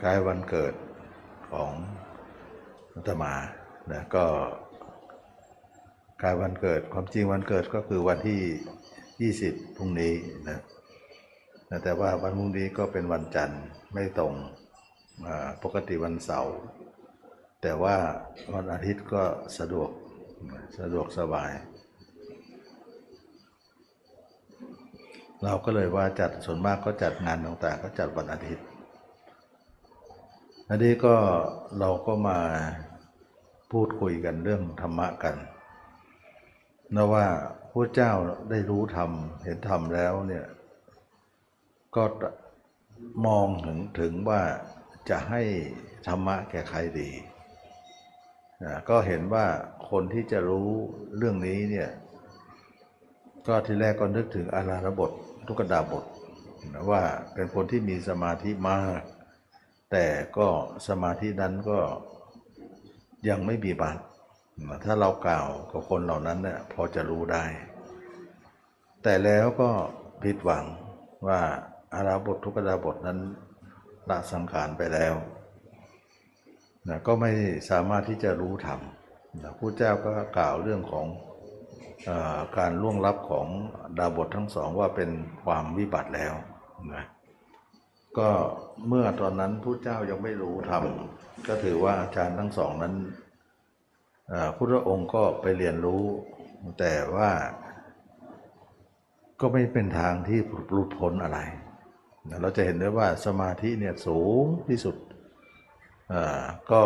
คล้ายวันเกิดของอาตมานะก็คล้ายวันเกิดความจริงวันเกิดก็คือวันที่ 20พรุ่งนี้นะแต่ว่าวันพรุ่งนี้ก็เป็นวันจันทร์ไม่ตรงปกติวันเสาร์แต่ว่าวันอาทิตย์ก็สะดวกสะดวกสบาย เราก็เลยว่าจัดส่วนมากก็จัดงานต่างๆ ก็จัดวันอาทิตย์ อันนี้ก็เราก็มาพูดคุยกันเรื่องธรรมะกันนะว่าพระเจ้าได้รู้ธรรมเห็นธรรมแล้วเนี่ย ก็มองถึงถึงว่าจะให้ธรรมะแก่ใครดีนะก็เห็นว่าคนที่จะรู้เรื่องนี้เนี่ยก็ทีแรกก็นึกถึงอาราธบททุกดาบทนะว่าเป็นคนที่มีสมาธิมาก แต่ก็สมาธินั้นก็ยังไม่มีบัตรถ้าเรากล่าวกับคนเหล่านั้นเนี่ยพอจะรู้ได้ แต่แล้วก็ผิดหวังว่าอาราบททุกดาบทนั้นละสังขารไปแล้วนะก็ไม่สามารถที่จะรู้ธรรมนะพระเจ้าก็กล่าวเรื่องของออการล่วงลับของดาบททั้งสองว่าเป็นความวิบัติแล้วนะ ก็เมื่อตอนนั้นพระเจ้ายังไม่รู้ธรรมก็ถือว่าอาจารย์ทั้งสองนั้นพุทธองค์ก็ไปเรียนรู้ แต่ว่าก็ไม่เป็นทางที่หลุดพ้นอะไร เราจะเห็นได้ว่าสมาธิเนี่ยสูงที่สุดก็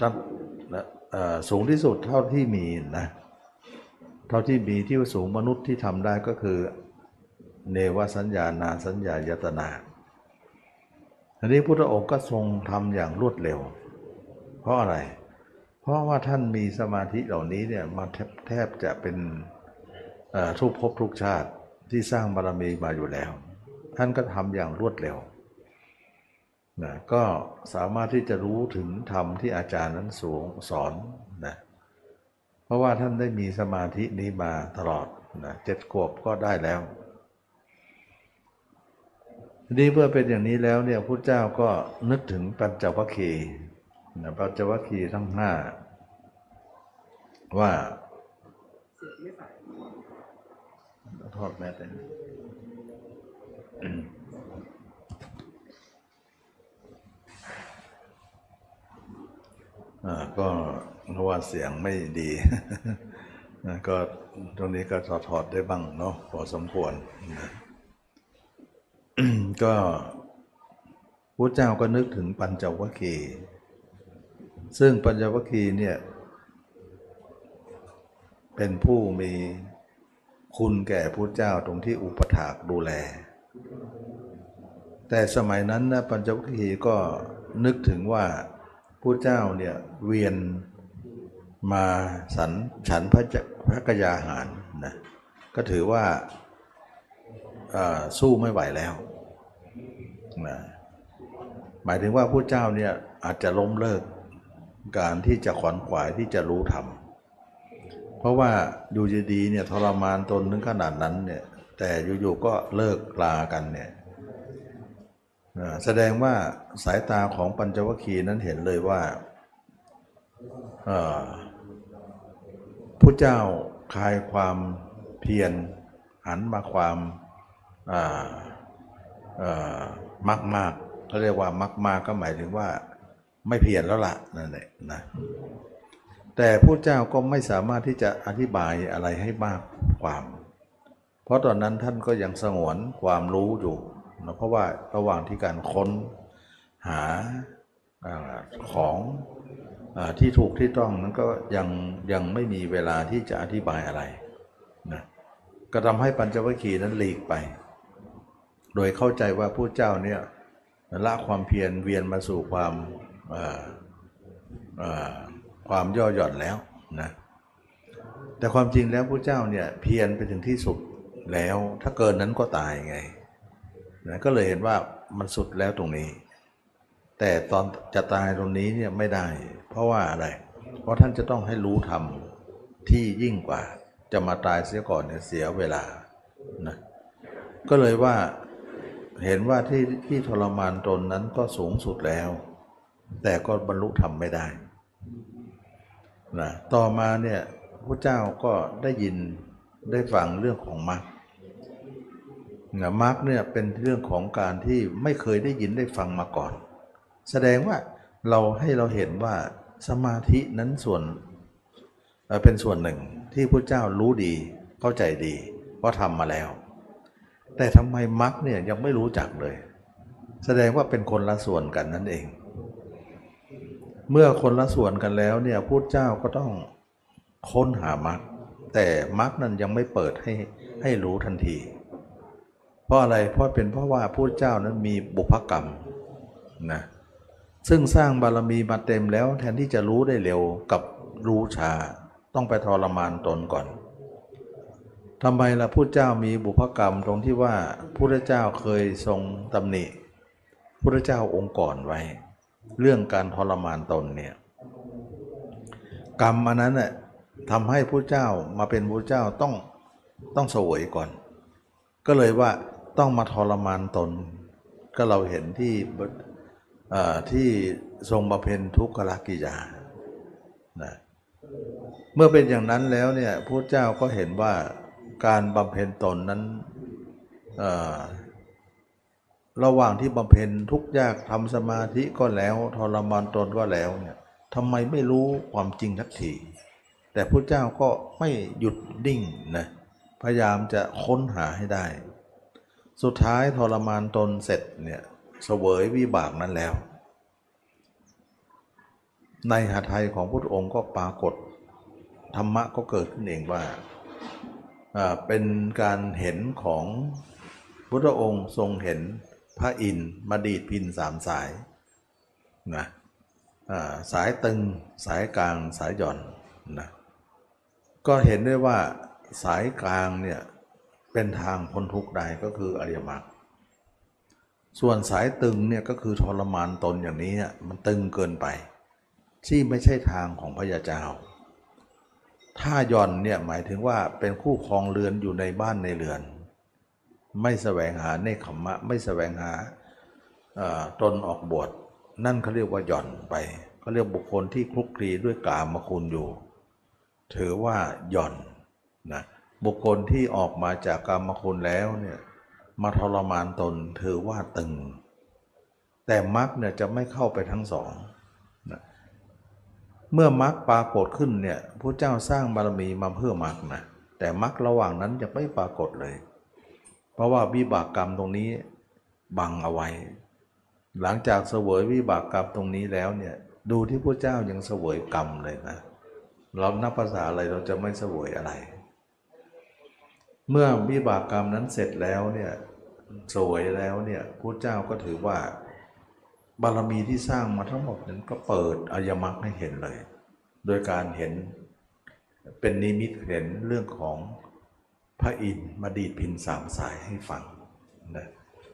ตั้งสูงที่สุดเท่าที่มีนะเท่าที่มีที่ว่าสูงมนุษย์ที่ทำได้ก็คือ เนวสัญญานาสัญญายตนา อันนี้พุทธองค์ก็ทรงทำอย่างรวดเร็ว เพราะอะไร เพราะว่าท่านมีสมาธิเหล่านี้เนี่ยมาแทบแทบจะเป็นทุกภพทุกชาติที่สร้างบารมีมาอยู่แล้ว ท่านก็ทำอย่างรวดเร็วนะก็สามารถที่จะรู้ถึงธรรมที่อาจารย์นั้นสูงสอนนะเพราะว่าท่านได้มีสมาธินี้มาตลอดนะเจ็ดขวบก็ได้แล้ว ทีนี้เมื่อเป็นอย่างนี้แล้วเนี่ยพุทธเจ้าก็นึกถึงปัญจวัคคีย์นะปัญจวัคคีย์ทั้งห้าว่าทอดแม่แต่อ่าก็เพราะว่าเสียงไม่ดีนะก็ตรงนี้ก็ถอดถอดได้บ้างเนาะพอสมควรนะ ก็พระเจ้าก็นึกถึงปัญจวัคคีย์ซึ่งปัญจวัคคีย์เนี่ย เป็นผู้มีคุณแก่พระเจ้าตรงที่อุปถากดูแล แต่สมัยนั้นนะปัญจวัคคีย์ก็นึกถึงว่าพระเจ้าเนี่ยเวียนมาสันฉันพระพระกยาหารนะก็ถือว่าสู้ไม่ไหวแล้ว นะหมายถึงว่าผู้เจ้าเนี่ยอาจจะล้มเลิกการที่จะขวนขวายที่จะรู้ธรรมเพราะว่าอยู่ดีๆเนี่ยทรมานตนถึงขนาดนั้นเนี่ยแต่อยู่ๆก็เลิกลากันเนี่ยแสดงว่าสายตาของปัญจวัคคีย์นั้นเห็นเลยว่าผู้เจ้าคลายความเพียรหันมาความ มากมากเขาเรียกว่ามากมากก็หมายถึงว่าไม่เพียรแล้วล่ะนั่นแหละนะแต่พระเจ้าก็ไม่สามารถที่จะอธิบายอะไรให้มากความ เพราะตอนนั้นท่านก็ยังสงวนความรู้อยู่นะเพราะว่าระหว่างที่การค้นหาของอที่ถูกที่ต้องนั้นก็ยังยังไม่มีเวลาที่จะอธิบายอะไรนะก็ทำให้ปัญจวัคคีย์นั้นหลีกไป โดยเข้าใจว่าผู้เจ้าเนี่ยละความเพียรเวียนมาสู่ความความย่อหย่อนแล้วนะแต่ความจริงแล้วผู้เจ้าเนี่ยเพียรไปถึงที่สุดแล้วถ้าเกินนั้นก็ตายไงนะก็เลยเห็นว่ามันสุดแล้วตรงนี้ แต่ตอนจะตายตรงนี้เนี่ยไม่ได้ เพราะว่าอะไร เพราะท่านจะต้องให้รู้ธรรมที่ยิ่งกว่า จะมาตายเสียก่อนเนี่ยเสียเวลานะก็เลยว่า เห็นว่าที่ที่ทรมานตนนั้นก็สูงสุดแล้ว แต่ก็บรรลุธรรมไม่ได้นะต่อมาเนี่ยพระเจ้าก็ได้ยินได้ฟังเรื่องของมรรคนะมรรคเนี่ยเป็นเรื่องของการที่ไม่เคยได้ยินได้ฟังมาก่อน แสดงว่าเราให้เราเห็นว่าสมาธินั้นส่วนเป็นส่วนหนึ่งที่พระเจ้ารู้ดีเข้าใจดีว่าทำมาแล้ว แต่ทำไมมรรคเนี่ยยังไม่รู้จักเลย แสดงว่าเป็นคนละส่วนกันนั่นเอง เมื่อคนละส่วนกันแล้วเนี่ยพุทธเจ้าก็ต้องค้นหามรรคแต่มรรคนั้นยังไม่เปิดให้ให้รู้ทันที เพราะอะไรเพราะเป็นเพราะว่าพุทธเจ้านั้นมีบุพกรรมนะซึ่งสร้างบารมีมาเต็มแล้วแทนที่จะรู้ได้เร็วกับรู้ช้าต้องไปทรมานตนก่อน ทำไมล่ะพุทธเจ้ามีบุพกรรมตรงที่ว่าพุทธเจ้าเคยทรงตำหนิพุทธเจ้าองค์ก่อนไว้ เรื่องการทรมานตนเนี่ยกรรมอันนั้นน่ะทำให้พระเจ้ามาเป็นพระเจ้าต้องต้องสวยก่อน ก็เลยว่าต้องมาทรมานตน ก็เราเห็นที่ที่ทรงบำเพ็ญทุกขลกิยานะเมื่อเป็นอย่างนั้นแล้วเนี่ยพระเจ้าก็เห็นว่า การบำเพ็ญตนนั้นระหว่างที่บำเพ็ญทุกข์ยากทำสมาธิก็แล้วทรมานตนก็แล้วเนี่ยทำไมไม่รู้ความจริงทักทีแต่พระเจ้าก็ไม่หยุดนิ่งนะพยายามจะค้นหาให้ได้ สุดท้ายทรมานตนเสร็จเนี่ยเสวยวิบากนั้นแล้ว ในหาไทยของพระองค์ก็ปรากฏ ธรรมะก็เกิดขึ้นเองว่า เป็นการเห็นของพุทธองค์ทรงเห็นพระอินทร์มาดีดพินสามสายนะสายตึงสายกลางสายหย่อนนะก็เห็นได้ว่าสายกลางเนี่ยเป็นทางพ้นทุกข์ได้ก็คืออริยมรรคส่วนสายตึงเนี่ยก็คือทรมานตนอย่างนี้เนี่ยมันตึงเกินไป ที่ไม่ใช่ทางของพระยาเจ้า ถ้าย่อนเนี่ยหมายถึงว่าเป็นคู่ครองเรือนอยู่ในบ้านในเรือน ไม่แสวงหาเนขมมะ ไม่แสวงหาตนออกบวชนั่นเขาเรียกว่าหย่อนไปเขาเรียกบุคคลที่คลุกคลีด้วยกามคุณอยู่ ถือว่าหย่อนนะบุคคลที่ออกมาจากกามคุณแล้วเนี่ยมาทรมานตนถือว่าตึง แต่มรรคเนี่ยจะไม่เข้าไปทั้งสอง เมื่อมรรคปรากฏขึ้นเนี่ยพระเจ้าสร้างบารมีมาเพื่อมรรคนะแต่มรรคระหว่างนั้นยังไม่ปรากฏเลย เพราะว่าวิบากกรรมตรงนี้บังเอาไว้ หลังจากเสวยวิบากกรรมตรงนี้แล้วเนี่ยดูที่พระเจ้ายังเสวยกรรมเลยนะเรานับภาษาอะไรเราจะไม่เสวยอะไร เมื่อวิบากกรรมนั้นเสร็จแล้วเนี่ยสวยแล้วเนี่ยพระเจ้าก็ถือว่า บารมีที่สร้างมาทั้งหมดนั้นก็เปิดอริยมรรคให้เห็นเลย โดยการเห็นเป็นนิมิตเห็นเรื่องของพระอินทร์มาดีดพินสามสายให้ฟังนะ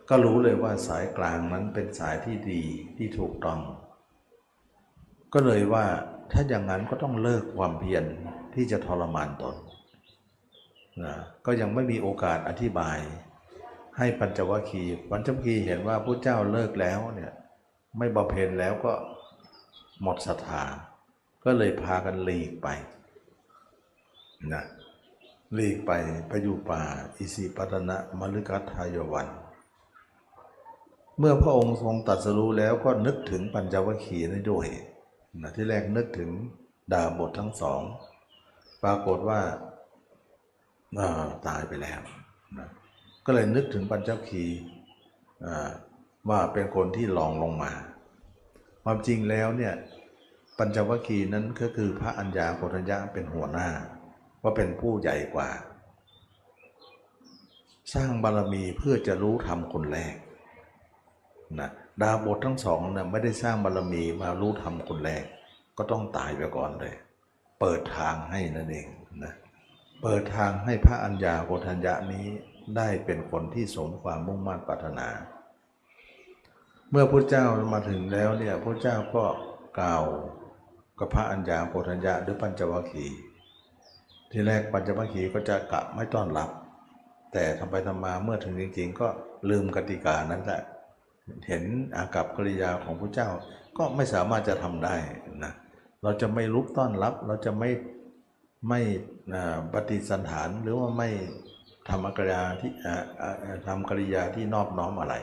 ก็รู้เลยว่าสายกลางนั้นเป็นสายที่ดีที่ถูกต้อง ก็เลยว่าถ้าอย่างนั้นก็ต้องเลิกความเพียรที่จะทรมานตนนะก็ยังไม่มีโอกาสอธิบายให้ปัญจวัคคีย์ปัญจวัคคีย์เห็นว่าพระเจ้าเลิกแล้วเนี่ย ไม่บำเพ็ญแล้วก็หมดศรัทธา ก็เลยพากันหลีกไปนะหลีกไปไปอยู่ป่าอิสิปตนะมฤคัทายวัน เมื่อพระองค์ทรงตรัสรู้แล้วก็นึกถึงปัญจวัคคีย์นั้นด้วยนะที่แรกนึกถึงดาบททั้งสอง ปรากฏว่าาตายไปแล้วนะก็เลยนึกถึงปัญจวัคคีย์ ว่าเป็นคนที่ลองลงมา ความจริงแล้วเนี่ยปัญจวัคคีย์นั้นก็คือพระอัญญาโกฏัญญาเป็นหัวหน้า ว่าเป็นผู้ใหญ่กว่า สร้างบารมีเพื่อจะรู้ธรรมคนแรกนะดาบททั้งสองนะไม่ได้สร้างบารมีมารู้ธรรมคนแรก ก็ต้องตายไปก่อนเลย เปิดทางให้นั่นเองนะเปิดทางให้พระอัญญาโกฏัญญานี้ได้เป็นคนที่สมความมุ่งมั่นปรารถนา เมื่อพระเจ้ามาถึงแล้วเนี่ยพระเจ้าก็กล่าวกับพระอัญญาโกฏัญญาหรือปัญจวัคคีย์ที่แรกปัญจวัคคีย์ก็จะกะไม่ต้อนรับ แต่ทำไปทำมาเมื่อถึงจริง ๆ ก็ลืมกติกานั้นแหละเห็นอากับกิริยาของพระเจ้าก็ไม่สามารถจะทำได้นะเราจะไม่ลุกต้อนรับ เราจะไม่ไม่ปฏิสันฐานหรือว่าไม่ทำกริยาที่ทำกริยาที่นอบน้อมอะไร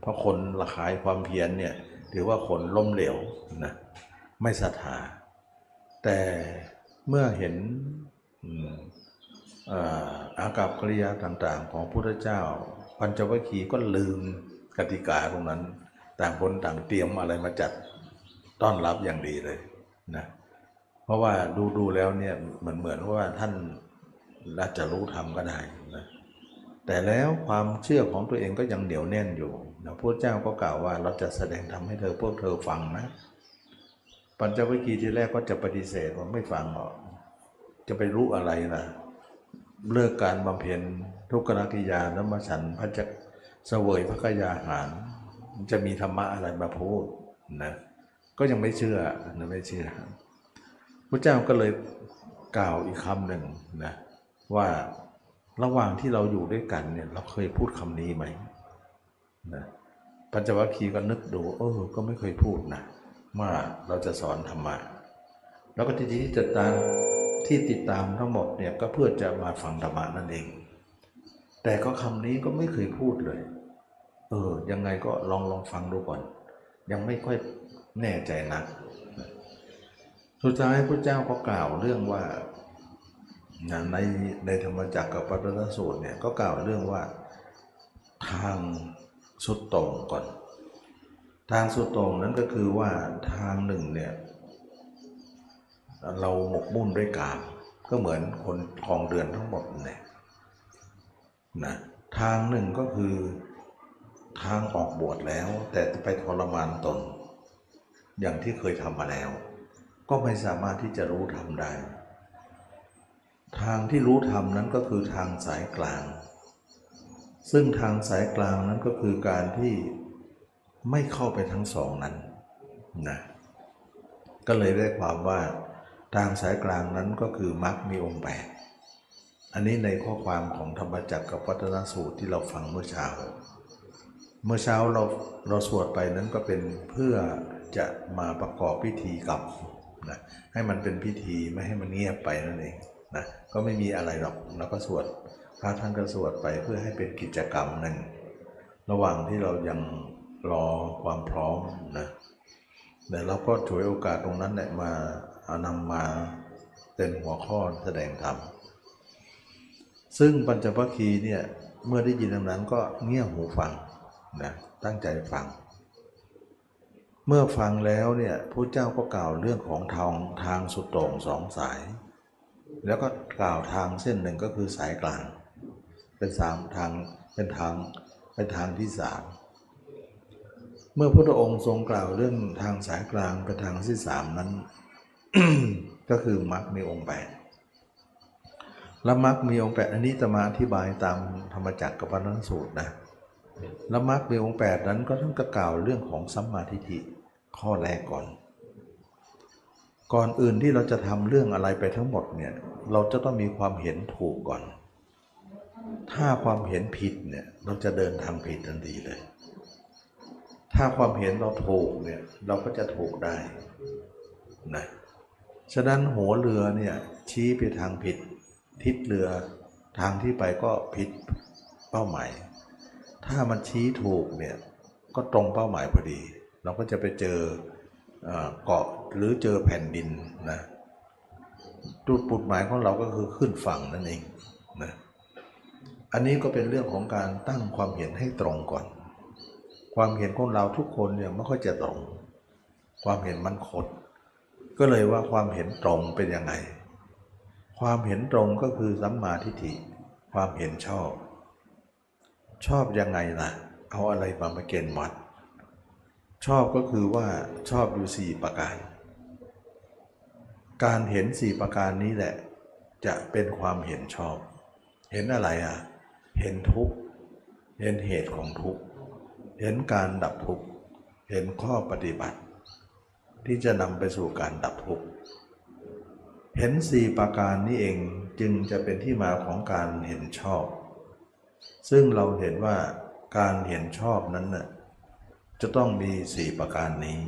เพราะคนละขายความเพียรเนี่ยถือว่าคนล้มเหลวนะไม่ศรัทธา แต่เมื่อเห็นอากับกริยาต่างๆ ของพุทธเจ้า ปัญจวัคคีย์ก็ลืมกติกาตรงนั้น ต่างคนต่างเตรียมอะไรมาจัดต้อนรับอย่างดีเลยนะเพราะว่าดูดูๆแล้วเนี่ยเหมือนเหมือนว่าท่านน่าจะรู้ทำก็ได้นะแต่แล้วความเชื่อของตัวเองก็ยังเหนียวแน่นอยู่ นะพระเจ้าก็กล่าวว่าเราจะแสดงทำให้เธอพวกเธอฟังนะ ปัญจวัคคีย์ที่แรกก็จะปฏิเสธว่าไม่ฟังหรอก จะไปรู้อะไรล่ะ เลิกการบำเพ็ญทุกขกิยาแล้วมาฉันพระจะเสวยพระกยาหารมันจะมีธรรมะอะไรมาพูดนะก็ยังไม่เชื่อนะไม่เชื่อพระเจ้าก็เลยกล่าวอีกคำหนึ่งนะว่าระหว่างที่เราอยู่ด้วยกันเนี่ยเราเคยพูดคำนี้ไหม นะปัญจวัคคีย์ก็นึกดูเออก็ไม่เคยพูดนะว่าเราจะสอนธรรมะแล้วก็ที่ที่ติดตามที่ติดตามทั้งหมดเนี่ยก็เพื่อจะมาฟังธรรมะนั่นเอง แต่ก็คำนี้ก็ไม่เคยพูดเลย เออ ยังไงก็ลองลองฟังดูก่อน ยังไม่ค่อยแน่ใจนัก สุดท้ายพระเจ้าก็กล่าวเรื่องว่าในในธรรมจักรกับปัตตสูตรเนี่ยก็กล่าวเรื่องว่าทาง สุดต่งก่อน ทางสุดต่งนั้นก็คือว่าทางหนึ่งเนี่ยเราหมกมุ่นด้วยกามก็เหมือนคนคองเดือนทั้งหมดเนี่ยนะทางหนึ่งก็คือทางออกบวชแล้ว แต่ไปทรมานตน อย่างที่เคยทำมาแล้ว ก็ไม่สามารถที่จะรู้ทำได้ ทางที่รู้ธรรมนั้นก็คือทางสายกลาง ซึ่งทางสายกลางนั้นก็คือการที่ไม่เข้าไปทั้งสองนั้นนะก็เลยได้ความว่าทางสายกลางนั้นก็คือมรรคมีองค์แปดอันนี้ในข้อความของธรรมจักรกับวัฒนสูตรที่เราฟังเมื่อเช้า เมื่อเช้าเราเราสวดไปนั้นก็เป็นเพื่อจะมาประกอบพิธีกรรมนะให้มันเป็นพิธีไม่ให้มันเงียบไปนั่นเองนะก็ไม่มีอะไรหรอกเราก็สวด พระท่านก็สวดไปเพื่อให้เป็นกิจกรรมหนึ่ง ระหว่างที่เรายังรอความพร้อมนะแต่เราก็ฉวยโอกาสตรงนั้นแหละมาเอานำมาเป็นหัวข้อแสดงธรรม ซึ่งปัญจวัคคีย์เนี่ยเมื่อได้ยินดังนั้นก็เงี่ยหูฟังนะตั้งใจฟัง เมื่อฟังแล้วเนี่ยพระเจ้าก็กล่าวเรื่องของทางทางสุดโต่งสองสาย แล้วก็กล่าวทางเส้นหนึ่งก็คือสายกลาง เป็นสามทางเป็นทางเป็นทางที่สามเมื่อพระองค์ทรงกล่าวเรื่องทางสายกลางเป็นทางที่สามนั้น ก็คือมรรคมีองค์แปดและมรรคมีองค์แปดอันนี้จะมาอธิบายตามธรรมจักรกับปัญสูตรนะและมรรคมีองค์แปดนั้นก็ต้องกล่าวเรื่องของสัมมาทิฏฐิข้อแรกก่อน ก่อนอื่นที่เราจะทำเรื่องอะไรไปทั้งหมดเนี่ยเราจะต้องมีความเห็นถูกก่อน ถ้าความเห็นผิดเนี่ยเราจะเดินทางผิดทันทีเลย ถ้าความเห็นเราถูกเนี่ยเราก็จะถูกได้นะฉะนั้นหัวเรือเนี่ยชี้ไปทางผิด ทิศเรือทางที่ไปก็ผิดเป้าหมาย ถ้ามันชี้ถูกเนี่ยก็ตรงเป้าหมายพอดี เราก็จะไปเจอเกาะหรือเจอแผ่นดินนะจุดปุดหมายของเราก็คือขึ้นฝั่งนั่นเอง อันนี้ก็เป็นเรื่องของการตั้งความเห็นให้ตรงก่อน ความเห็นของเราทุกคนเนี่ยไม่ค่อยจะตรง ความเห็นมันคดก็เลยว่าความเห็นตรงเป็นยังไง ความเห็นตรงก็คือสัมมาทิฏฐิ ความเห็นชอบ ชอบยังไงล่ะ เอาอะไรมามาเกณฑ์วัด ชอบก็คือว่าชอบอยู่สี่ประการ การเห็นสี่ประการนี้แหละ จะเป็นความเห็นชอบ เห็นอะไรอะ เห็นทุกข์เห็นเหตุของทุกข์เห็นการดับทุกข์เห็นข้อปฏิบัติ ที่จะนำไปสู่การดับทุกข์เห็นสี่ประการนี้เองจึงจะเป็นที่มาของการเห็นชอบ ซึ่งเราเห็นว่าการเห็นชอบนั้นน่ะจะต้องมีสี่ประการนี้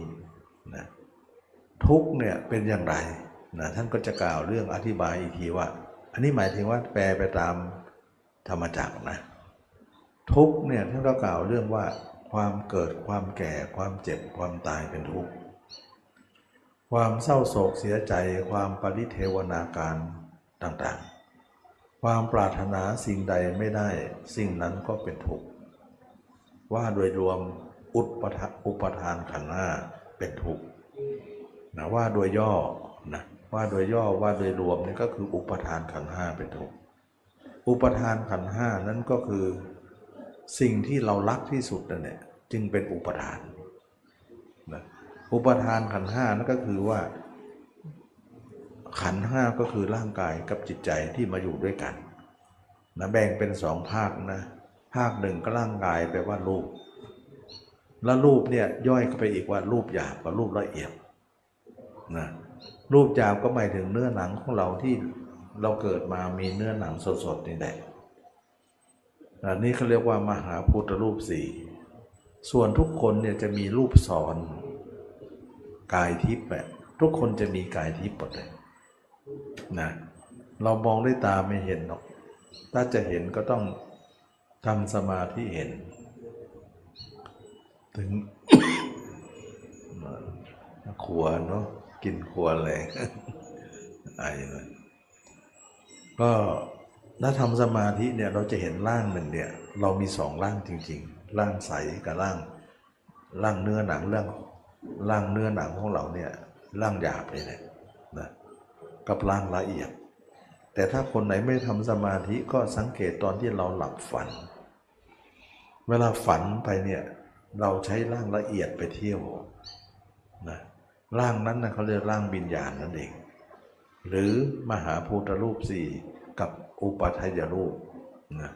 นะทุกเนี่ยเป็นอย่างไรนะท่านก็จะกล่าวเรื่องอธิบายอีกทีว่า อันนี้หมายถึงว่าแปลไปตาม ธรรมจักรนะ ทุกเนี่ยท่านก็กล่าวเรื่องว่าความเกิดความแก่ความเจ็บความตายเป็นทุกข์ความเศร้าโศกเสียใจความปริเทวนาการต่างๆ ความปรารถนาสิ่งใดไม่ได้ สิ่งนั้นก็เป็นทุกข์ว่าโดยรวมอุปทานอุปทานขันธ์ห้าเป็นทุกข์นะว่าโดยย่อนะว่าโดยย่อว่าโดยรวมนี่ก็คืออุปทานขันธ์ห้าเป็นทุกข์ อุปทานขันห้านั้นก็คือสิ่งที่เรารักที่สุดนั่นแหละจึงเป็นอุปทานนะอุปทานขันห้านั่นก็คือว่า ขันห้าก็คือร่างกายกับจิตใจที่มาอยู่ด้วยกันนะแบ่งเป็นสองภาคนะภาคหนึ่งก็ร่างกายแปลว่ารูป แล้วรูปเนี่ยย่อยเข้าไปอีกว่ารูปหยาบกับรูปละเอียดนะรูปหยาบก็หมายถึงเนื้อหนังของเราที่ เราเกิดมามีเนื้อหนังสดๆนี่แหละอันนี้เขาเรียกว่ามหาพุทธรูปสี่ ส่วนทุกคนเนี่ยจะมีรูปซ้อนกายทิพย์แบบทุกคนจะมีกายทิพย์หมดเลยนะ เรามองด้วยตาไม่เห็นหรอก ถ้าจะเห็นก็ต้องทำสมาธิเห็น ถึงขัวเนาะกินขัวแรงไอ้เลย ก็ถ้าทำสมาธิเนี่ยเราจะเห็นร่างหนึ่งเนี่ย เรามีสองร่างจริง ๆ ร่างใสกับร่างร่างเนื้อหนังเรื่องร่างเนื้อหนังของเราเนี่ยร่างหยาบนี่แหละนะกับร่างละเอียด แต่ถ้าคนไหนไม่ทำสมาธิก็สังเกตตอนที่เราหลับฝัน เวลาฝันไปเนี่ยเราใช้ร่างละเอียดไปเที่ยวนะร่างนั้นนะเขาเรียกร่างวิญญาณนั่นเอง หรือมหาภูตรูปสี่ อุปทายรูปนะ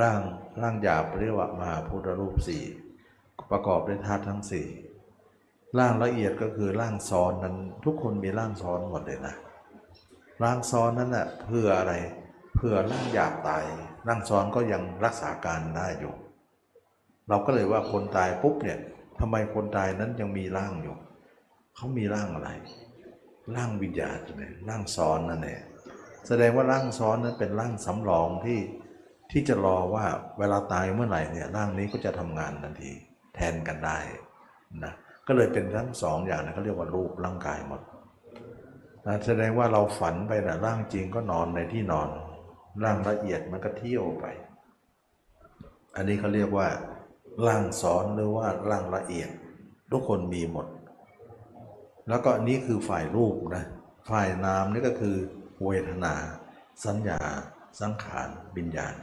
ร่างร่างหยาบเรียกว่ามหาพุทธรูปสี่ประกอบด้วยธาตุทั้งสี่ร่างละเอียดก็คือร่างซ้อนนั้น ทุกคนมีร่างซ้อนหมดเลยนะร่างซ้อนนั้นน่ะเพื่ออะไรเพื่อร่างหยาบตายร่างซ้อนก็ยังรักษาการได้อยู่ เราก็เลยว่าคนตายปุ๊บเนี่ยทำไมคนตายนั้นยังมีร่างอยู่ เขามีร่างอะไร ร่างวิญญาณใช่ไหมร่างซ้อนนั่นเอง แสดงว่าร่างซ้อนนั้นเป็นร่างสำรองที่ที่จะรอว่าเวลาตายเมื่อไหร่เนี่ยร่างนี้ก็จะทำงานทันทีแทนกันได้นะก็เลยเป็นทั้งสองอย่างนะเขาเรียกว่ารูปร่างกายหมดนะแสดงว่าเราฝันไปนะร่างจริงก็นอนในที่นอน ร่างละเอียดมันก็เที่ยวไป อันนี้เขาเรียกว่าร่างซ้อนหรือว่าร่างละเอียด ทุกคนมีหมด แล้วก็นี้คือฝ่ายรูปนะฝ่ายนามนี่ก็คือ เวทนา สัญญา สังขารวิญญาณ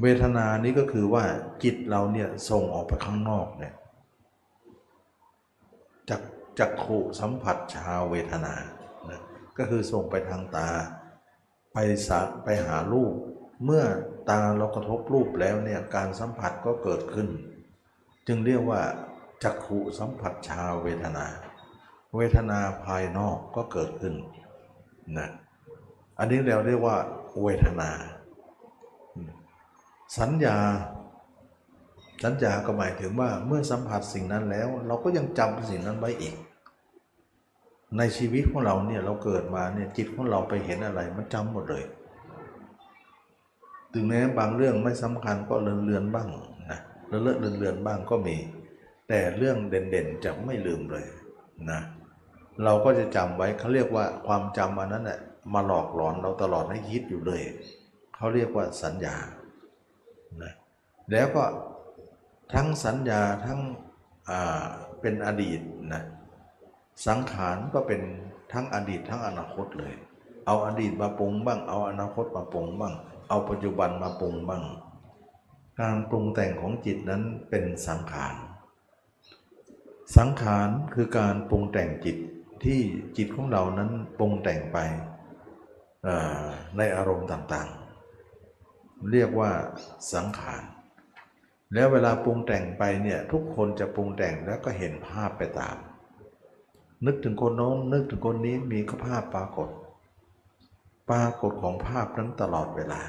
เวทนานี้ก็คือว่าจิตเราเนี่ยส่งออกไปข้างนอกเนี่ยจากจากขูสัมผัสชาวเวทนานะก็คือส่งไปทางตา ไปสัไปหารูป เมื่อตาเรากระทบรูปแล้วเนี่ยการสัมผัสก็เกิดขึ้น จึงเรียกว่าจักขุสัมผัสชาวเวทนา เวทนาภายนอกก็เกิดขึ้น นะอันนี้เราเรียกว่าเวทนา สัญญา สัญญาก็หมายถึงว่าเมื่อสัมผัสสิ่งนั้นแล้ว เราก็ยังจำสิ่งนั้นไว้อีก ในชีวิตของเราเนี่ยเราเกิดมาเนี่ยจิตของเราไปเห็นอะไรมันจำหมดเลย ถึงแม้บางเรื่องไม่สำคัญก็เลือนเลือนบ้างนะเลือนเลือนเลือนบ้างก็มี แต่เรื่องเด่นๆจะไม่ลืมเลยนะเเราก็จะจำไว้เขาเรียกว่าความจำอันนั้นแหละมาหลอกหลอนเราตลอดให้คิดอยู่เลยเขาเรียกว่าสัญญานะแล้วก็ทั้งสัญญาทั้งเป็นอดีตนะสังขารก็เป็นทั้งอดีตทั้งอนาคตเลย เอาอดีตมาปรุงบ้าง เอาอนาคตมาปรุงบ้าง เอาปัจจุบันมาปรุงบ้าง การปรุงแต่งของจิตนั้นเป็นสังขาร สังขารคือการปรุงแต่งจิต ที่จิตของเรานั้นปรุงแต่งไปในอารมณ์ต่างๆ เรียกว่าสังขาร แล้วเวลาปรุงแต่งไปเนี่ยทุกคนจะปรุงแต่งแล้วก็เห็นภาพไปตาม นึกถึงคนโน้นนึกถึงคนนี้มีก็ภาพปรากฏ ปรากฏของภาพนั้นตลอดเวลา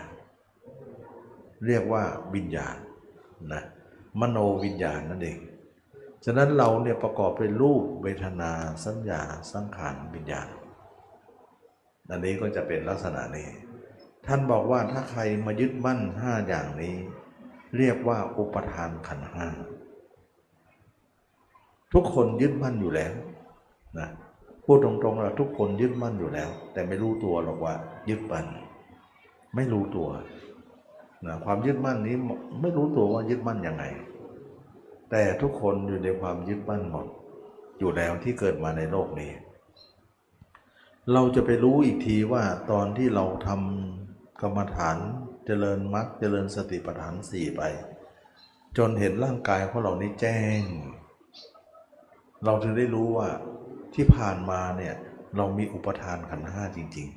เรียกว่าวิญญาณนะมโนวิญญาณนั่นเอง ฉะนั้นเราเนี่ยประกอบด้วยรูปเวทนาสัญญาสังขารวิญญาณอันนี้ก็จะเป็นลักษณะนี้ ท่านบอกว่าถ้าใครมายึดมั่นห้าอย่างนี้ เรียกว่าอุปทานขันธ์ห้าทุกคนยึดมั่นอยู่แล้วนะพูดตรงๆเราทุกคนยึดมั่นอยู่แล้ว แต่ไม่รู้ตัวหรอกว่า ยึดมั่นไม่รู้ตัวนะความยึดมั่นนี้ไม่รู้ตัวว่ายึดมั่นยังไง แต่ทุกคนอยู่ในความยึดมั่นหมด อยู่แล้วที่เกิดมาในโลกนี้ เราจะไปรู้อีกทีว่าตอนที่เราทำกรรมฐานเจริญมรรคเจริญสติปัฏฐานสี่ไป จนเห็นร่างกายของเรานี้แจ้ง เราถึงได้รู้ว่าที่ผ่านมาเนี่ยเรามีอุปทานขันห้าจริง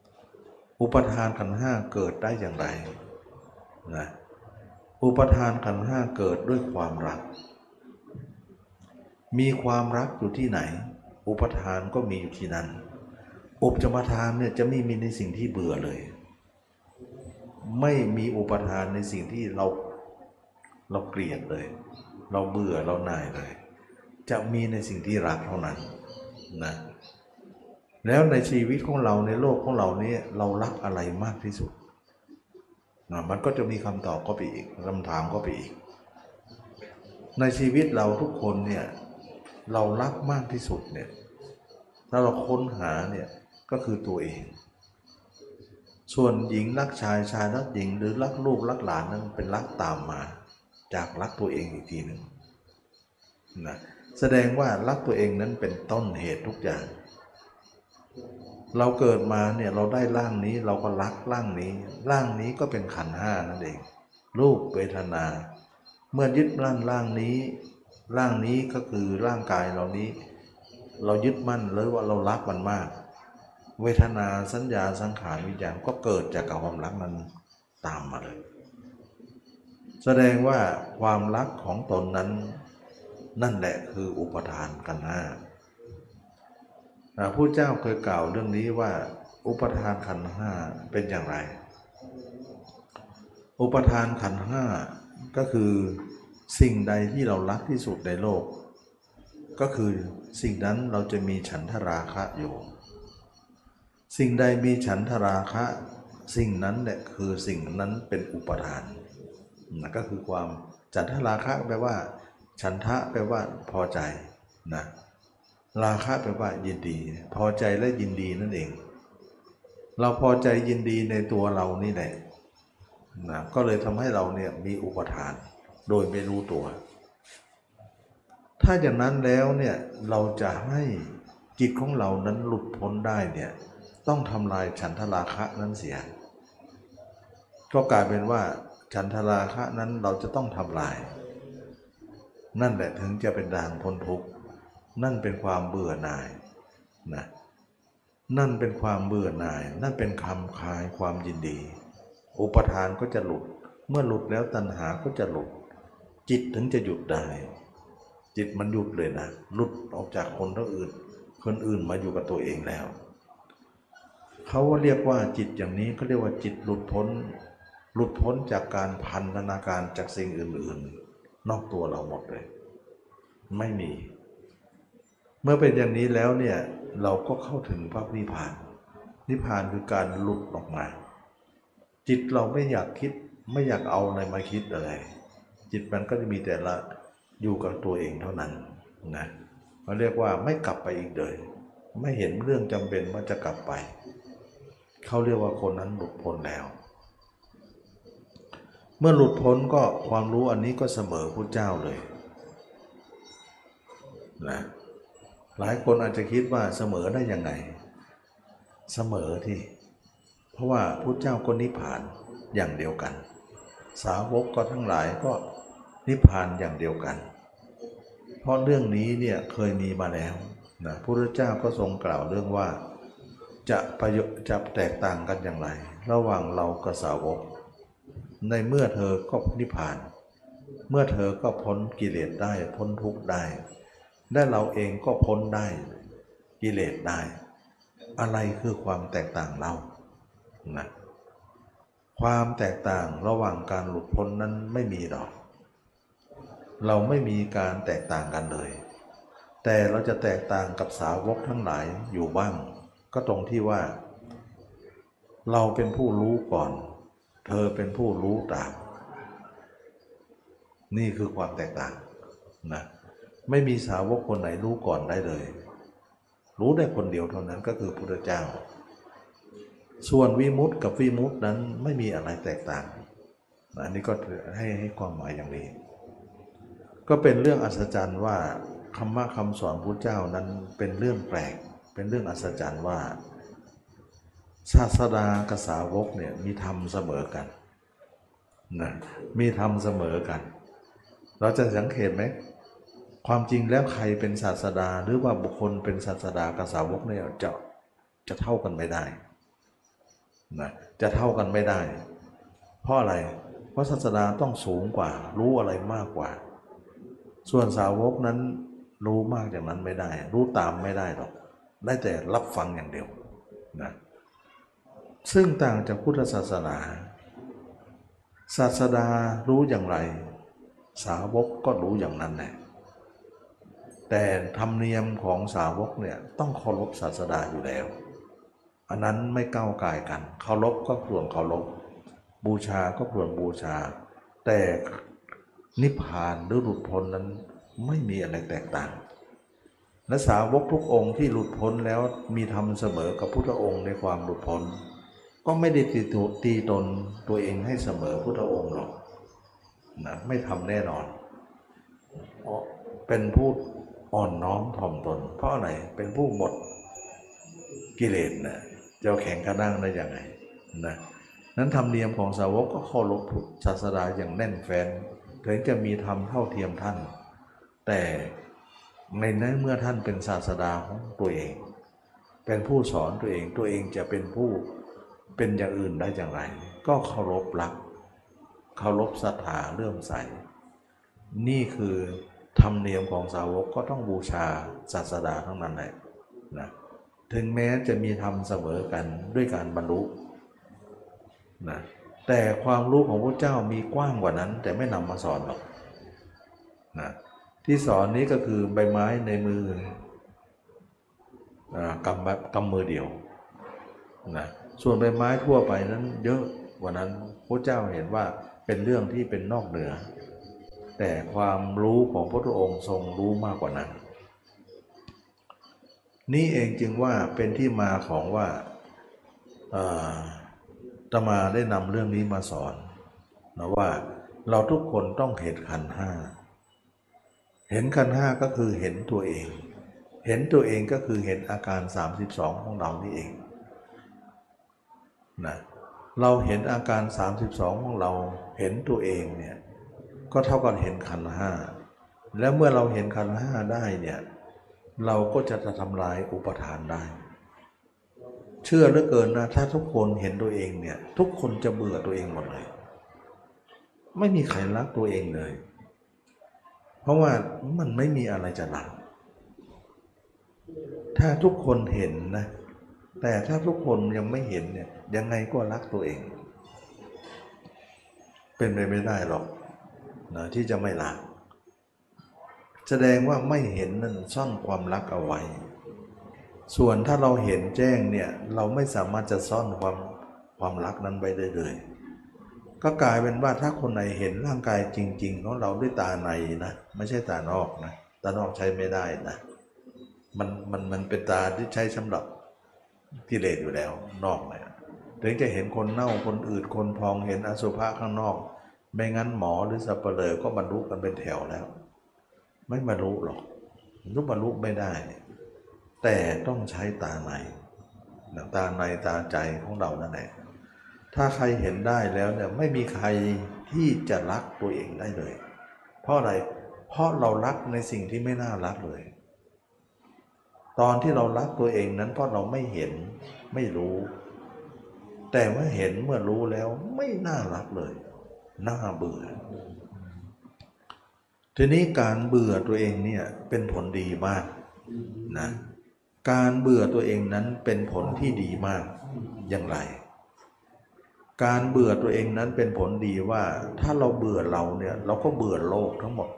ๆ อุปทานขันห้าเกิดได้อย่างไรนะ อุปทานขันห้าเกิดด้วยความรัก มีความรักอยู่ที่ไหน อุปทานก็มีอยู่ที่นั่นอุปจมทานเนี่ยจะไม่มีในสิ่งที่เบื่อเลย ไม่มีอุปทานในสิ่งที่เราเราเกลียดเลย เราเบื่อเราหน่ายเลย จะมีในสิ่งที่รักเท่านั้นนะแล้วในชีวิตของเราในโลกของเราเนี่ยเรารักอะไรมากที่สุด นะมันก็จะมีคำตอบก็ไปอีกคำถามก็ไปอีก ในชีวิตเราทุกคนเนี่ยเรารักมากที่สุดเนี่ยถ้าเราค้นหาเนี่ยก็คือตัวเอง ส่วนหญิงรักชายชายรักหญิงหรือรักลูกรักหลานนั้นเป็นรักตามมา จากรักตัวเองอีกทีหนึ่งนะแสดงว่ารักตัวเองนั้นเป็นต้นเหตุทุกอย่าง เราเกิดมาเนี่ยเราได้ร่างนี้เราก็รักร่างนี้ ร่างนี้ก็เป็นขันห้านั่นเอง รูปเวทนา เมื่อยึดร่างร่างนี้ ร่างนี้ก็คือร่างกายเรานี้ เรายึดมั่นเลยว่าเรารักมันมาก เวทนาสัญญาสังขารวิญญาณก็เกิดจากความรักนั้นตามมาเลย แสดงว่าความรักของตนนั้น นั่นแหละคืออุปทานกันห้า พระผู้เจ้าเคยกล่าวเรื่องนี้ว่า อุปทานขันห้าเป็นอย่างไร อุปทานขันห้าก็คือสิ่งใดที่เรารักที่สุดในโลก ก็คือสิ่งนั้นเราจะมีฉันทราคะอยู่ สิ่งใดมีฉันทราคะ สิ่งนั้นแหละคือสิ่งนั้นเป็นอุปทานนะก็คือความฉันทราคะแปลว่า ฉันทะแปลว่าพอใจนะ ราคะแปลว่ายินดี พอใจและยินดีนั่นเอง เราพอใจยินดีในตัวเรานี่แหละนะก็เลยทำให้เราเนี่ยมีอุปทาน โดยไม่รู้ตัว ถ้าอย่างนั้นแล้วเนี่ยเราจะให้จิตของเรานั้นหลุดพ้นได้เนี่ยต้องทำลายฉันทราคะนั้นเสีย ก็กลายเป็นว่าฉันทราคะนั้นเราจะต้องทำลาย นั่นแหละถึงจะเป็นด่างพ้นทุกข์ นั่นเป็นความเบื่อหน่ายนะนั่นเป็นความเบื่อหน่าย นั่นเป็นคำคายความยินดี อุปทานก็จะหลุด เมื่อหลุดแล้วตัณหาก็จะหลุด จิตถึงจะหยุดได้ จิตมันหยุดเลยนะหลุดออกจากคนทั้งอื่น คนอื่นมาอยู่กับตัวเองแล้วเขาเรียกว่าจิตอย่างนี้เขาเรียกว่าจิตหลุดพ้น หลุดพ้นจากการพันธนาการจากสิ่งอื่น ๆ นอกตัวเราหมดเลย ไม่มี เมื่อเป็นอย่างนี้แล้วเนี่ยเราก็เข้าถึงพระนิพพาน นิพพานคือการหลุดออกมา จิตเราไม่อยากคิดไม่อยากเอาอะไรมาคิดอะไร จิตมันก็จะมีแต่ละอยู่กับตัวเองเท่านั้นนะเขาเรียกว่าไม่กลับไปอีกเลย ไม่เห็นเรื่องจำเป็นว่าจะกลับไป เขาเรียกว่าคนนั้นหลุดพ้นแล้ว เมื่อหลุดพ้นก็ความรู้อันนี้ก็เสมอพระเจ้าเลยนะ หลายคนอาจจะคิดว่าเสมอได้ยังไง เสมอที่ เพราะว่าพระเจ้าก็นิพพานอย่างเดียวกัน สาวกก็ทั้งหลายก็นิพพานอย่างเดียวกัน เพราะเรื่องนี้เนี่ยเคยมีมาแล้วนะพระเจ้าก็ทรงกล่าวเรื่องว่าจะประโยชน์จะแตกต่างกันอย่างไร ระหว่างเรากับสาวก ในเมื่อเธอก็นิพพาน เมื่อเธอก็พ้นกิเลสได้พ้นทุกข์ได้ และเราเองก็พ้นได้กิเลสได้ อะไรคือความแตกต่างเรานะความแตกต่างระหว่างการหลุดพ้นนั้นไม่มีหรอก เราไม่มีการแตกต่างกันเลย แต่เราจะแตกต่างกับสาวกทั้งหลายอยู่บ้าง ก็ตรงที่ว่า เราเป็นผู้รู้ก่อน เธอเป็นผู้รู้ตาม นี่คือความแตกต่างนะ ไม่มีสาวกคนไหนรู้ก่อนได้เลย รู้ได้คนเดียวเท่านั้นก็คือพุทธเจ้า ส่วนวิมุตติกับวิมุตตินั้นไม่มีอะไรแตกต่าง อันนี้ก็ให้ให้ความหมายอย่างนี้ ก็เป็นเรื่องอัศจรรย์ว่าคำว่าคำสอนพุทธเจ้านั้นเป็นเรื่องแปลก เป็นเรื่องอัศจรรย์ว่า ศาสดากับสาวกเนี่ยมีธรรมเสมอกันนะมีธรรมเสมอกัน เราจะสังเกตไหม ความจริงแล้วใครเป็นศาสดาหรือว่าบุคคลเป็นศาสดากับสาวกเนี่ยจะจะเท่ากันไม่ได้นะจะเท่ากันไม่ได้ เพราะอะไร เพราะศาสดาต้องสูงกว่า รู้อะไรมากกว่า ส่วนสาวกนั้นรู้มากอย่างนั้นไม่ได้ รู้ตามไม่ได้หรอกได้แต่รับฟังอย่างเดียวนะซึ่งต่างจากพุทธศาสนา ศาสดารู้อย่างไร สาวกก็รู้อย่างนั้นแหละ แต่ธรรมเนียมของสาวกเนี่ยต้องเคารพศาสดาอยู่แล้ว อันนั้นไม่ก้าวไก่ายกัน เคารพก็ควรเคารพ บูชาก็ควรบูชา แต่นิพพานหรือหลุดพ้นนั้นไม่มีอะไรแตกต่าง และสาวกทุกองค์ที่หลุดพ้นแล้วมีธรรมเสมอกับพุทธองค์ในความหลุดพ้น ก็ไม่ได้ตีตตีตนตัวเองให้เสมอพุทธองค์หรอกนะไม่ทำแน่นอน เป็นผู้ อ่อนน้อมถ่อมตน เพราะอะไรเป็นผู้หมดกิเลสนะจะแข่งกระด้างได้ยังไงนะนั้นธรรมเนียมของสาวกก็เคารพศาสดาอย่างแน่นแฟ้นถึงจะมีธรรมเท่าเทียมท่าน แต่ในนั้นเมื่อท่านเป็นศาสดาของตัวเอง เป็นผู้สอนตัวเองตัวเองจะเป็นผู้เป็นอย่างอื่นได้อย่างไร ก็เคารพรักเคารพศรัทธาเลื่อมใส นี่คือ รมเนียมของสาวกก็ต้องบูชาศาสดาทั้งนั้นแหละนะถึงแม้จะมีธรรมเสมอกันด้วยการบรรลุนะแต่ความรู้ของพระเจ้ามีกว้างกว่านั้น แต่ไม่นำมาสอนหรอกนะที่สอนนี้ก็คือใบไม้ในมือกำแบบกำมือเดียวนะส่วนใบไม้ทั่วไปนั้นเยอะกว่านั้นพระเจ้าเห็นว่าเป็นเรื่องที่เป็นนอกเหนือ แต่ความรู้ของพระองค์ทรงรู้มากกว่านั้น นี่เองจึงว่าเป็นที่มาของว่าตมาได้นำเรื่องนี้มาสอนนะว่าเราทุกคนต้องเห็นขันห้า เห็นขันห้าก็คือเห็นตัวเอง เห็นตัวเองก็คือเห็นอาการ 32 ของเรานี่เองนะเราเห็นอาการ 32 ของเราเห็นตัวเองเนี่ย ก็เท่ากับเห็นขันห้าแล้วเมื่อเราเห็นขันห้าได้เนี่ยเราก็จะทำลายอุปทานได้ เชื่อเหลือเกินนะถ้าทุกคนเห็นตัวเองเนี่ยทุกคนจะเบื่อตัวเองหมดเลย ไม่มีใครรักตัวเองเลย เพราะว่ามันไม่มีอะไรจะรักถ้าทุกคนเห็นนะ แต่ถ้าทุกคนยังไม่เห็นเนี่ยยังไงก็รักตัวเอง เป็นไปไม่ได้หรอก นะที่จะไม่รักแสดงว่าไม่เห็นนั่นซ่อนความรักเอาไว้ ส่วนถ้าเราเห็นแจ้งเนี่ยเราไม่สามารถจะซ่อนความความรักนั้นไว้ได้เลย ก็กลายเป็นว่าถ้าคนไหนเห็นร่างกายจริง ๆ ของเราด้วยตาในนะไม่ใช่ตานอกนะตานอกใช้ไม่ได้นะมันมันมันเป็นตาที่ใช้สำหรับกิเลสอยู่แล้วนอกเลยถึงจะเห็นคนเน่าคนอืดคนพองเห็นอสุภะข้างนอก ไม่งั้นหมอหรือสับเปลือก็บรรลุกันเป็นแถวแล้ว ไม่บรรลุหรอกรุบรรลุไม่ได้ แต่ต้องใช้ตาในตาในตาใจของเรานั่นแหละถ้าใครเห็นได้แล้วเนี่ยไม่มีใครที่จะรักตัวเองได้เลย เพราะอะไร เพราะเรารักในสิ่งที่ไม่น่ารักเลย ตอนที่เรารักตัวเองนั้นเพราะเราไม่เห็นไม่รู้ แต่เมื่อเห็นเมื่อรู้แล้วไม่น่ารักเลย น่าเบื่อ ทีนี้การเบื่อตัวเองเนี่ยเป็นผลดีมากนะการเบื่อตัวเองนั้นเป็นผลที่ดีมากอย่างไร การเบื่อตัวเองนั้นเป็นผลดีว่า ถ้าเราเบื่อเราเนี่ยเราก็เบื่อโลกทั้งหมด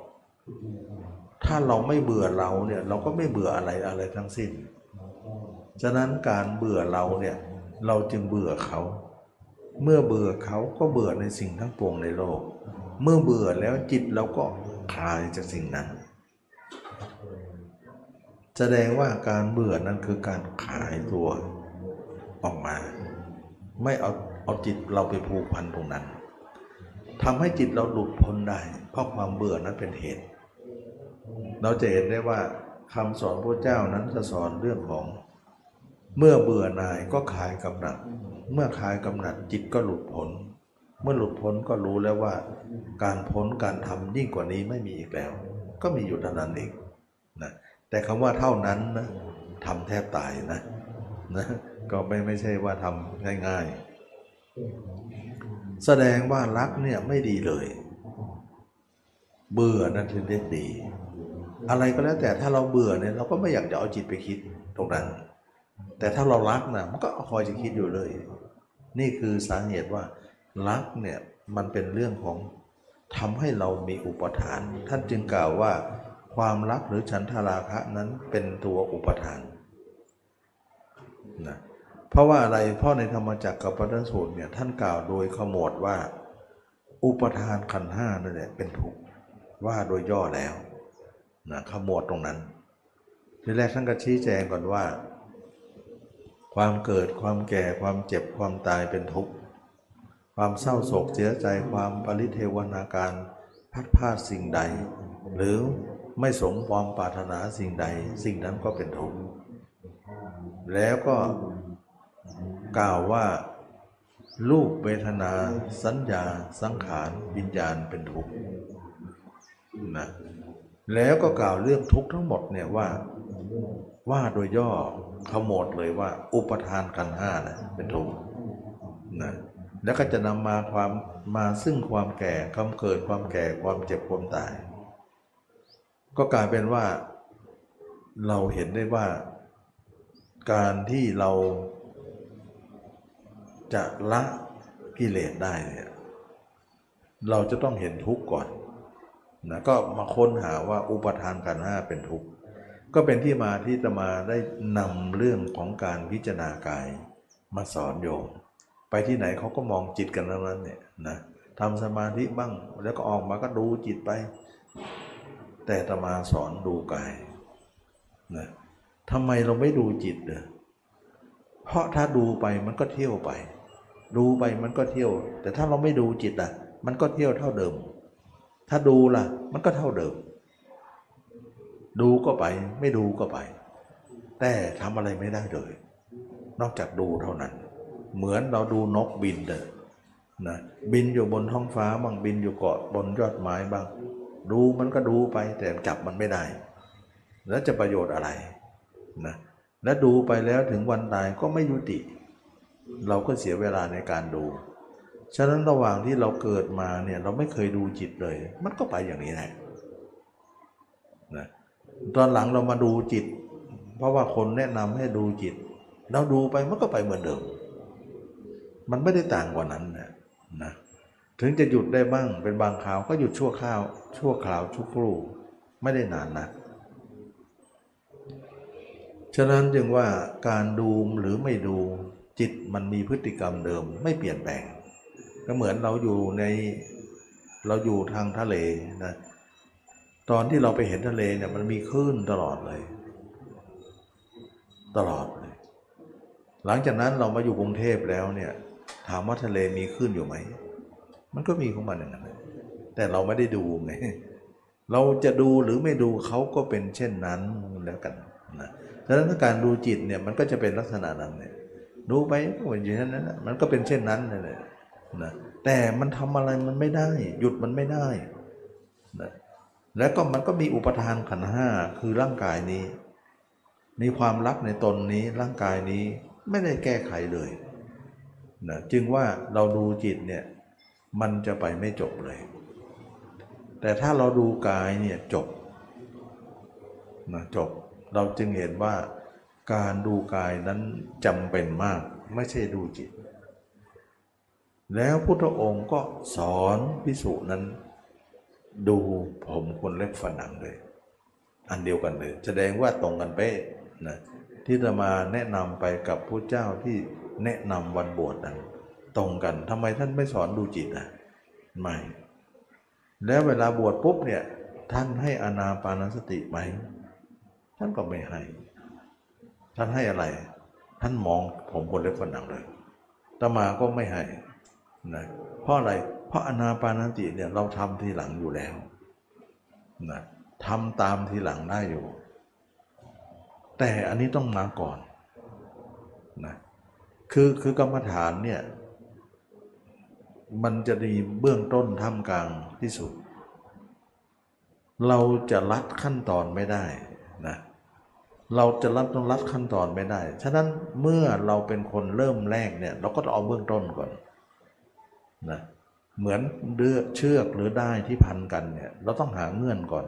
ถ้าเราไม่เบื่อเราเนี่ยเราก็ไม่เบื่ออะไรอะไรทั้งสิ้น ฉะนั้นการเบื่อเราเนี่ยเราจึงเบื่อเขา เมื่อเบื่อเขาก็เบื่อในสิ่งทั้งปวงในโลก เมื่อเบื่อแล้วจิตเราก็คลายจากสิ่งนั้น แสดงว่าการเบื่อนั้นคือการขายตัวออกมา ไม่เอาเอาจิตเราไปผูกพันตรงนั้นทำให้จิตเราหลุดพ้นได้ เพราะความเบื่อนั้นเป็นเหตุ เราจะเห็นได้ว่าคำสอนพระเจ้านั้นจะสอนเรื่องของ เมื่อเบื่อหน่ายก็คลายกำหนัด เมื่อคลายกำหนัดจิตก็หลุดพ้นเมื่อหลุดพ้นก็รู้แล้วว่า การพ้นการทำยิ่งกว่านี้ไม่มีอีกแล้ว ก็มีอยู่เท่านั้นเองนะแต่คำว่าเท่านั้นนะทำแทบตายนะนะก็ไม่ไม่ใช่ว่าทำง่ายๆ แสดงว่ารักเนี่ยไม่ดีเลย เบื่อนั่นถึงได้ดี อะไรก็แล้วแต่ถ้าเราเบื่อเนี่ยเราก็ไม่อยากจะเอาจิตไปคิดตรงนั้น แต่ถ้าเรารักนะมันก็คอยจะคิดอยู่เลย นี่คือสาเหตุว่ารักเนี่ยมันเป็นเรื่องของทำให้เรามีอุปทาน ท่านจึงกล่าวว่า ความรักหรือฉันทราคะนั้นเป็นตัวอุปทานนะเพราะว่าอะไรเพราะในธรรมจักรกับปฐมสูตรเนี่ยท่านกล่าวโดยขมวดว่า อุปทานขันห้านั่นแหละเป็นทุกข์ว่าโดยย่อแล้วนะขมวดตรงนั้นทีแรกท่านก็ชี้แจงก่อนว่า ความเกิดความแก่ความเจ็บความตายเป็นทุกข์ ความเศร้าโศกเสียใจความปริเทวนาการพัดพาดสิ่งใด หรือไม่สมความปรารถนาสิ่งใด สิ่งนั้นก็เป็นทุกข์แล้วก็กล่าวว่ารูปเวทนาสัญญา สังขาร วิญญาณเป็นทุกข์นะแล้วก็กล่าวเรื่องทุกข์ทั้งหมดเนี่ยว่า ว่าโดยย่อขมดเลยว่า อุปทานกันห้านะเป็นทุกข์นะแล้วก็จะนำมาความมาซึ่งความแก่ความเกิดความแก่ความเจ็บความตาย ก็กลายเป็นว่าเราเห็นได้ว่าการที่เราจะละกิเลสได้เนี่ยเราจะต้องเห็นทุกข์ก่อนนะก็มาค้นหาว่าอุปทานกันห้าเป็นทุกข์ ก็เป็นที่มาที่จะมาได้นำเรื่องของการพิจารณากายมาสอนโยม ไปที่ไหนเขาก็มองจิตกันทั้งนั้นเนี่ยนะทำสมาธิบ้างแล้วก็ออกมาก็ดูจิตไป แต่ตมาสอนดูกายนะทำไมเราไม่ดูจิตเน่ยเพราะถ้าดูไปมันก็เที่ยวไป ดูไปมันก็เที่ยว แต่ถ้าเราไม่ดูจิตอะ มันก็เที่ยวเท่าเดิม ถ้าดูล่ะ มันก็เท่าเดิม ดูก็ไปไม่ดูก็ไป แต่ทำอะไรไม่ได้เลย นอกจากดูเท่านั้น เหมือนเราดูนกบินเด้อนะบินอยู่บนท้องฟ้าบางบินอยู่เกาะบนยอดไม้บ้าง ดูมันก็ดูไปแต่จับมันไม่ได้ แล้วจะประโยชน์อะไรนะและดูไปแล้วถึงวันตายก็ไม่ยุติ เราก็เสียเวลาในการดู ฉะนั้นระหว่างที่เราเกิดมาเนี่ยเราไม่เคยดูจิตเลย มันก็ไปอย่างนี้แหละ ตอนหลังเรามาดูจิต เพราะว่าคนแนะนำให้ดูจิต เราดูไปมันก็ไปเหมือนเดิม มันไม่ได้ต่างกว่านั้นนะนะถึงจะหยุดได้บ้างเป็นบางคราวก็หยุดชั่วคราว ชั่วคราวชั่วครู่ไม่ได้นานนะฉะนั้นจึงว่าการดูหรือไม่ดูจิตมันมีพฤติกรรมเดิมไม่เปลี่ยนแปลง ก็เหมือนเราอยู่ในเราอยู่ทางทะเลนะ ตอนที่เราไปเห็นทะเลเนี่ยมันมีคลื่นตลอดเลย ตลอดเลย หลังจากนั้นเรามาอยู่กรุงเทพแล้วเนี่ย ถามว่าทะเลมีคลื่นอยู่ไหม มันก็มีของมันอย่างนั้นแต่เราไม่ได้ดูไงเราจะดูหรือไม่ดูเขาก็เป็นเช่นนั้นแล้วกันนะดังนั้นการดูจิตเนี่ยมันก็จะเป็นลักษณะนั้นเนี่ยดูไปก็เหมือนอย่างนั้นนะมันก็เป็นเช่นนั้นเลยนะแต่มันทำอะไรมันไม่ได้ หยุดมันไม่ได้นะ แล้วก็มันก็มีอุปทานขันห้าคือร่างกายนี้ มีความรักในตนนี้ร่างกายนี้ไม่ได้แก้ไขเลยนะจึงว่าเราดูจิตเนี่ยมันจะไปไม่จบเลย แต่ถ้าเราดูกายเนี่ยจบนะจบเราจึงเห็นว่าการดูกายนั้นจำเป็นมากไม่ใช่ดูจิต แล้วพุทธองค์ก็สอนพิสุนั้น ดูผมคนเล็บฝันหนังเลย อันเดียวกันเลย แสดงว่าตรงกันเป๊ะนะที่จะมาแนะนำไปกับผู้เจ้าที่แนะนำวันบวชนั้น ตรงกันทำไมท่านไม่สอนดูจิตอะไม่ แล้วเวลาบวชปุ๊บเนี่ยท่านให้อานาปานสติไหม ท่านก็ไม่ให้ ท่านให้อะไร ท่านมองผมคนเล็บฝันหนังเลยตมาก็ไม่ให้นะเพราะอะไร เพราะอนาปานสติเนี่ยเราทำทีหลังอยู่แล้วนะทำตามทีหลังได้อยู่ แต่อันนี้ต้องมาก่อนนะคือคือกรรมฐานเนี่ยมันจะดีเบื้องต้นท่ามกลางที่สุด เราจะลัดขั้นตอนไม่ได้นะเราจะรัดต้องรัดขั้นตอนไม่ได้ ฉะนั้นเมื่อเราเป็นคนเริ่มแรกเนี่ยเราก็ต้องเอาเบื้องต้นก่อนนะ เหมือนเลือกเชือกหรือได้ที่พันกันเนี่ยเราต้องหาเงื่อนก่อน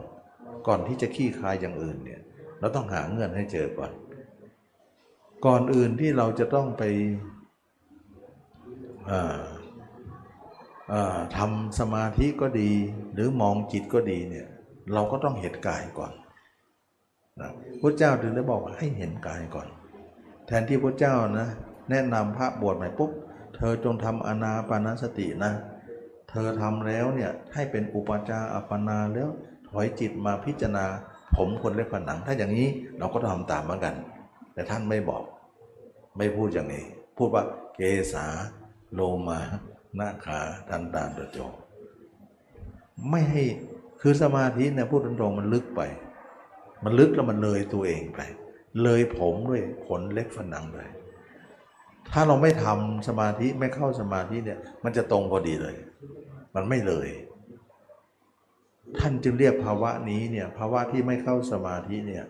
ก่อนที่จะขี้คายอย่างอื่นเนี่ยเราต้องหาเงื่อนให้เจอก่อน ก่อนอื่นที่เราจะต้องไปทำสมาธิก็ดี หรือมองจิตก็ดีเนี่ยเราก็ต้องเห็นกายก่อนนะพระเจ้าถึงได้บอกให้เห็นกายก่อน แทนที่พระเจ้านะแนะนำพระบวชใหม่ปุ๊บ เธอจงทำอนาปานสตินะ เธอทำแล้วเนี่ยให้เป็นอุปจาอัปปนาแล้วถอยจิตมาพิจารณาผมคนเล็บผนัง ถ้าอย่างนี้เราก็ทำตามเหมือนกัน แต่ท่านไม่บอก ไม่พูดอย่างนี้ พูดว่าเกษาโลมาหน้าขาทันตาตะโจไม่ให้คือสมาธิเนี่ยพูดตรงๆมันลึกไป มันลึกแล้วมันเลยตัวเองไป เลยผมด้วยขนเล็กฝันหนังเลย ถ้าเราไม่ทำสมาธิไม่เข้าสมาธิเนี่ย มันจะตรงพอดีเลย มันไม่เลย ท่านจึงเรียกภาวะนี้เนี่ยภาวะที่ไม่เข้าสมาธิเนี่ย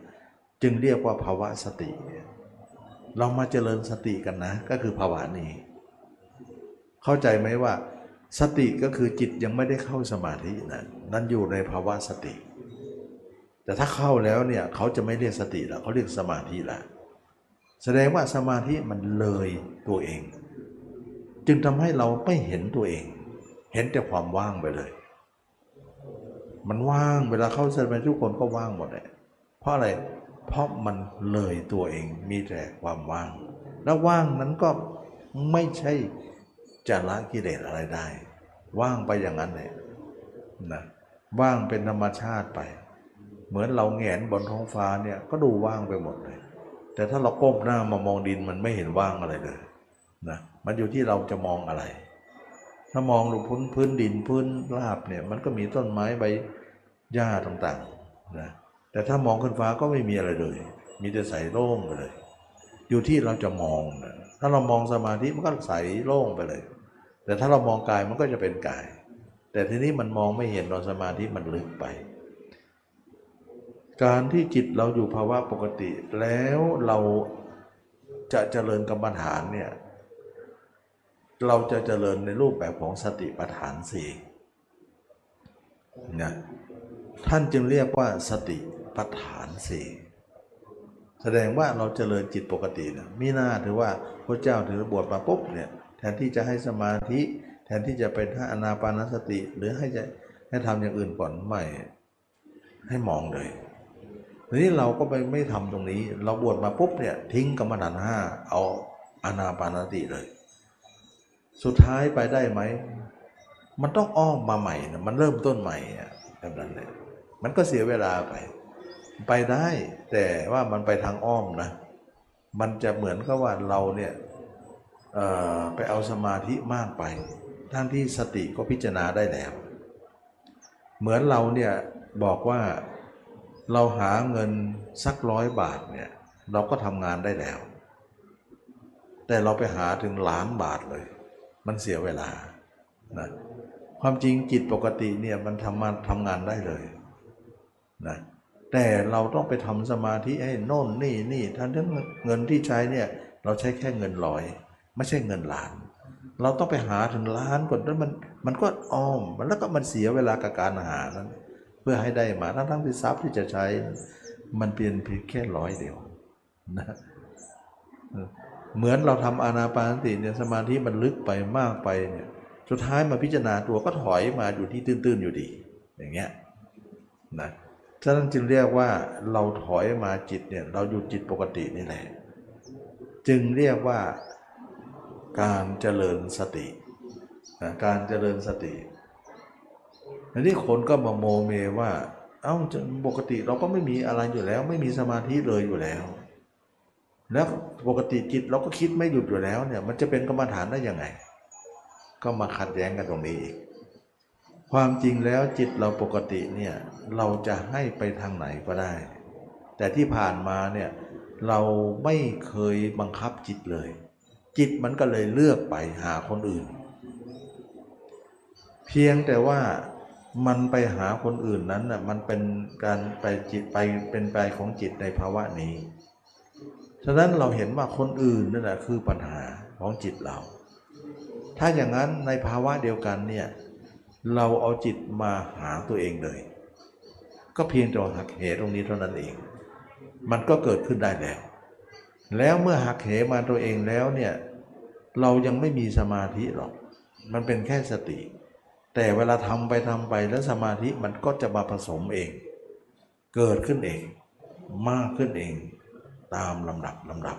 จึงเรียกว่าภาวะสติเรามาเจริญสติกันนะ ก็คือภาวะนี้ เข้าใจไหมว่า สติก็คือจิตยังไม่ได้เข้าสมาธินะนั่นอยู่ในภาวะสติ แต่ถ้าเข้าแล้วเนี่ยเขาจะไม่เรียกสติแล้วเขาเรียกสมาธิละแสดงว่าสมาธิมันเลยตัวเอง จึงทำให้เราไม่เห็นตัวเอง เห็นแต่ความว่างไปเลย มันว่างเวลาเข้าสมาธิทุกคนก็ว่างหมดเลยเพราะอะไร เพราะมันเลยตัวเองมีแต่ความว่าง แล้วว่างนั้นก็ไม่ใช่จะละกิเลสอะไรได้ ว่างไปอย่างนั้นเลยนะว่างเป็นธรรมชาติไป เหมือนเราแงนบนท้องฟ้าเนี่ยก็ดูว่างไปหมดเลย แต่ถ้าเราก้มหน้ามามองดินมันไม่เห็นว่างอะไรเลยนะมันอยู่ที่เราจะมองอะไร ถ้ามองลงพื้นพื้นดินพื้นราบเนี่ยมันก็มีต้นไม้ใบหญ้าต่างๆนะแต่ถ้ามองขึ้นฟ้าก็ไม่มีอะไรเลย มีแต่ใสโล่งไปเลย อยู่ที่เราจะมองนะถ้าเรามองสมาธิมันก็ใสโล่งไปเลย แต่ถ้าเรามองกายมันก็จะเป็นกาย แต่ทีนี้มันมองไม่เห็นเราสมาธิมันลึกไป การที่จิตเราอยู่ภาวะปกติแล้วเราจะเจริญกรรมฐานเนี่ย เราจะเจริญในรูปแบบของสติปัฏฐานสี่นะท่านจึงเรียกว่าสติปัฏฐานสี่แสดงว่าเราเจริญจิตปกตินะมีหน้าถือว่าพระเจ้าถือบวชมาปุ๊บเนี่ยแทนที่จะให้สมาธิ แทนที่จะเป็นท่าอนาปานสติ หรือให้จะให้ทำอย่างอื่นก่อนไม่ให้มองเลยทีนี้เราก็ไปไม่ทำตรงนี้ เราบวชมาปุ๊บเนี่ยทิ้งกรรมฐานห้าเอาอนาปานสติเลย สุดท้ายไปได้ไหม มันต้องอ้อมมาใหม่นะมันเริ่มต้นใหม่แบบนั้นเลยมันก็เสียเวลาไป ไปได้แต่ว่ามันไปทางอ้อมนะ มันจะเหมือนกับว่าเราเนี่ยไปเอาสมาธิมากไป ทั้งที่สติก็พิจารณาได้แล้ว เหมือนเราเนี่ยบอกว่าเราหาเงินสักร้อยบาทเนี่ยเราก็ทำงานได้แล้ว แต่เราไปหาถึงล้านบาทเลย มันเสียเวลานะความจริงจิตปกติเนี่ยมันทำมาทำงานได้เลยนะแต่เราต้องไปทำสมาธิให้โน่นนี่นี่ทั้งทั้งเงินที่ใช้เนี่ยเราใช้แค่เงินร้อย ไม่ใช่เงินล้าน เราต้องไปหาถึงล้านก่อนแล้วมันมันก็อ้อมมันแล้วก็มันเสียเวลากับการหานั้น เพื่อให้ได้มาทั้งทั้งที่ทรัพย์ที่จะใช้ มันเปลี่ยนเพียงแค่ร้อยเดียวนะ เหมือนเราทำอานาปานสติเนี่ยสมาธิมันลึกไปมากไปเนี่ยสุดท้ายมาพิจารณาตัวก็ถอยมาอยู่ที่ตื้นๆอยู่ดี อย่างเงี้ยนะฉะนั้นจึงเรียกว่าเราถอยมาจิตเนี่ยเราอยู่จิตปกตินี่แหละ จึงเรียกว่าการเจริญสตินะการเจริญสติอันนี้คนก็มาโมเมว่า เอ้าปกติเราก็ไม่มีอะไรอยู่แล้ว ไม่มีสมาธิเลยอยู่แล้ว แล้วปกติจิตเราก็คิดไม่หยุดอยู่แล้วเนี่ย มันจะเป็นกรรมฐานได้ยังไง ก็มาขัดแย้งกันตรงนี้อีกความจริงแล้วจิตเราปกติเนี่ยเราจะให้ไปทางไหนก็ได้ แต่ที่ผ่านมาเนี่ยเราไม่เคยบังคับจิตเลย จิตมันก็เลยเลือกไปหาคนอื่น เพียงแต่ว่ามันไปหาคนอื่นนั้นน่ะมันเป็นการไปจิตไปเป็นไปของจิตในภาวะนี้ ฉะนั้นเราเห็นว่าคนอื่นนั่นแหละคือปัญหาของจิตเรา ถ้าอย่างนั้นในภาวะเดียวกันเนี่ยเราเอาจิตมาหาตัวเองเลย ก็เพียงแต่หักเหตรงนี้เท่านั้นเอง มันก็เกิดขึ้นได้แล้ว แล้วเมื่อหักเหมาตัวเองแล้วเนี่ยเรายังไม่มีสมาธิหรอก มันเป็นแค่สติ แต่เวลาทำไปทำไปแล้วสมาธิมันก็จะมาผสมเอง เกิดขึ้นเอง มากขึ้นเอง ตามลำดับลำดับ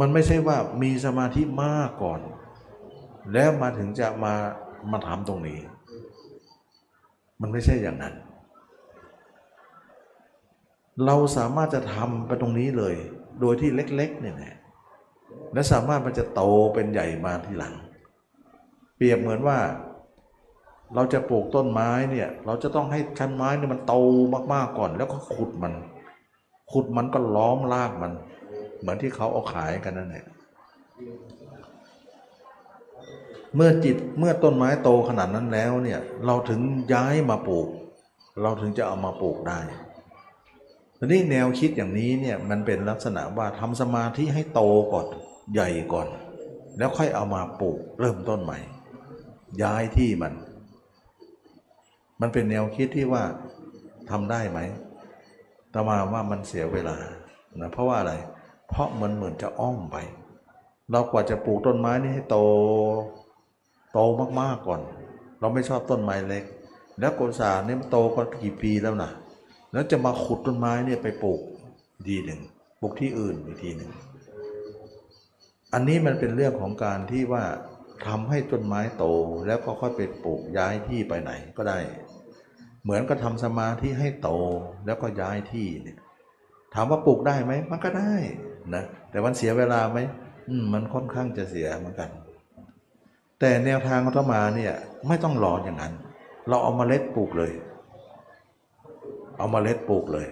มันไม่ใช่ว่ามีสมาธิมากก่อน แล้วมาถึงจะมามาทำตรงนี้ มันไม่ใช่อย่างนั้น เราสามารถจะทำไปตรงนี้เลย โดยที่เล็กๆเนี่ยนะและสามารถมันจะโตเป็นใหญ่มาทีหลัง เปรียบเหมือนว่าเราจะปลูกต้นไม้เนี่ย เราจะต้องให้ชั้นไม้เนี่ยมันโตมากๆก่อน แล้วก็ขุดมัน ขุดมันก็ล้อมรากมัน เหมือนที่เขาเอาขายกันนั่นแหละเมื่อจิตเมื่อต้นไม้โตขนาดนั้นแล้วเนี่ย เราถึงย้ายมาปลูก เราถึงจะเอามาปลูกได้ทีนี้แนวคิดอย่างนี้เนี่ยมันเป็นลักษณะว่าทำสมาธิให้โตก่อนใหญ่ก่อน แล้วค่อยเอามาปลูกเริ่มต้นใหม่ ย้ายที่มัน มันเป็นแนวคิดที่ว่าทำได้ไหม ตมาว่ามันเสียเวลานะเพราะว่าอะไร เพราะมันเหมือนจะอ้อมไป เรากว่าจะปลูกต้นไม้นี่ให้โตโตมากๆก่อน เราไม่ชอบต้นไม้เล็ก แล้วโกศาเนี่ยมันโตกว่ากี่ปีแล้วนะแล้วจะมาขุดต้นไม้เนี่ยไปปลูกดีหนึ่งปลูกที่อื่นอีกทีหนึ่งอันนี้มันเป็นเรื่องของการที่ว่าทำให้ต้นไม้โตแล้วก็ค่อยไปปลูกย้ายที่ไปไหนก็ได้ เหมือนก็ทำสมาธิให้โตแล้วก็ย้ายที่เนี่ยถามว่าปลูกได้ไหมมันก็ได้นะแต่มันเสียเวลาไหมมมันค่อนข้างจะเสียเหมือนกัน แต่แนวทางของธรรมาเนี่ยไม่ต้องรออย่างนั้น เราเอามาเล็ดปลูกเลย เอามาเล็ดปลูกเลย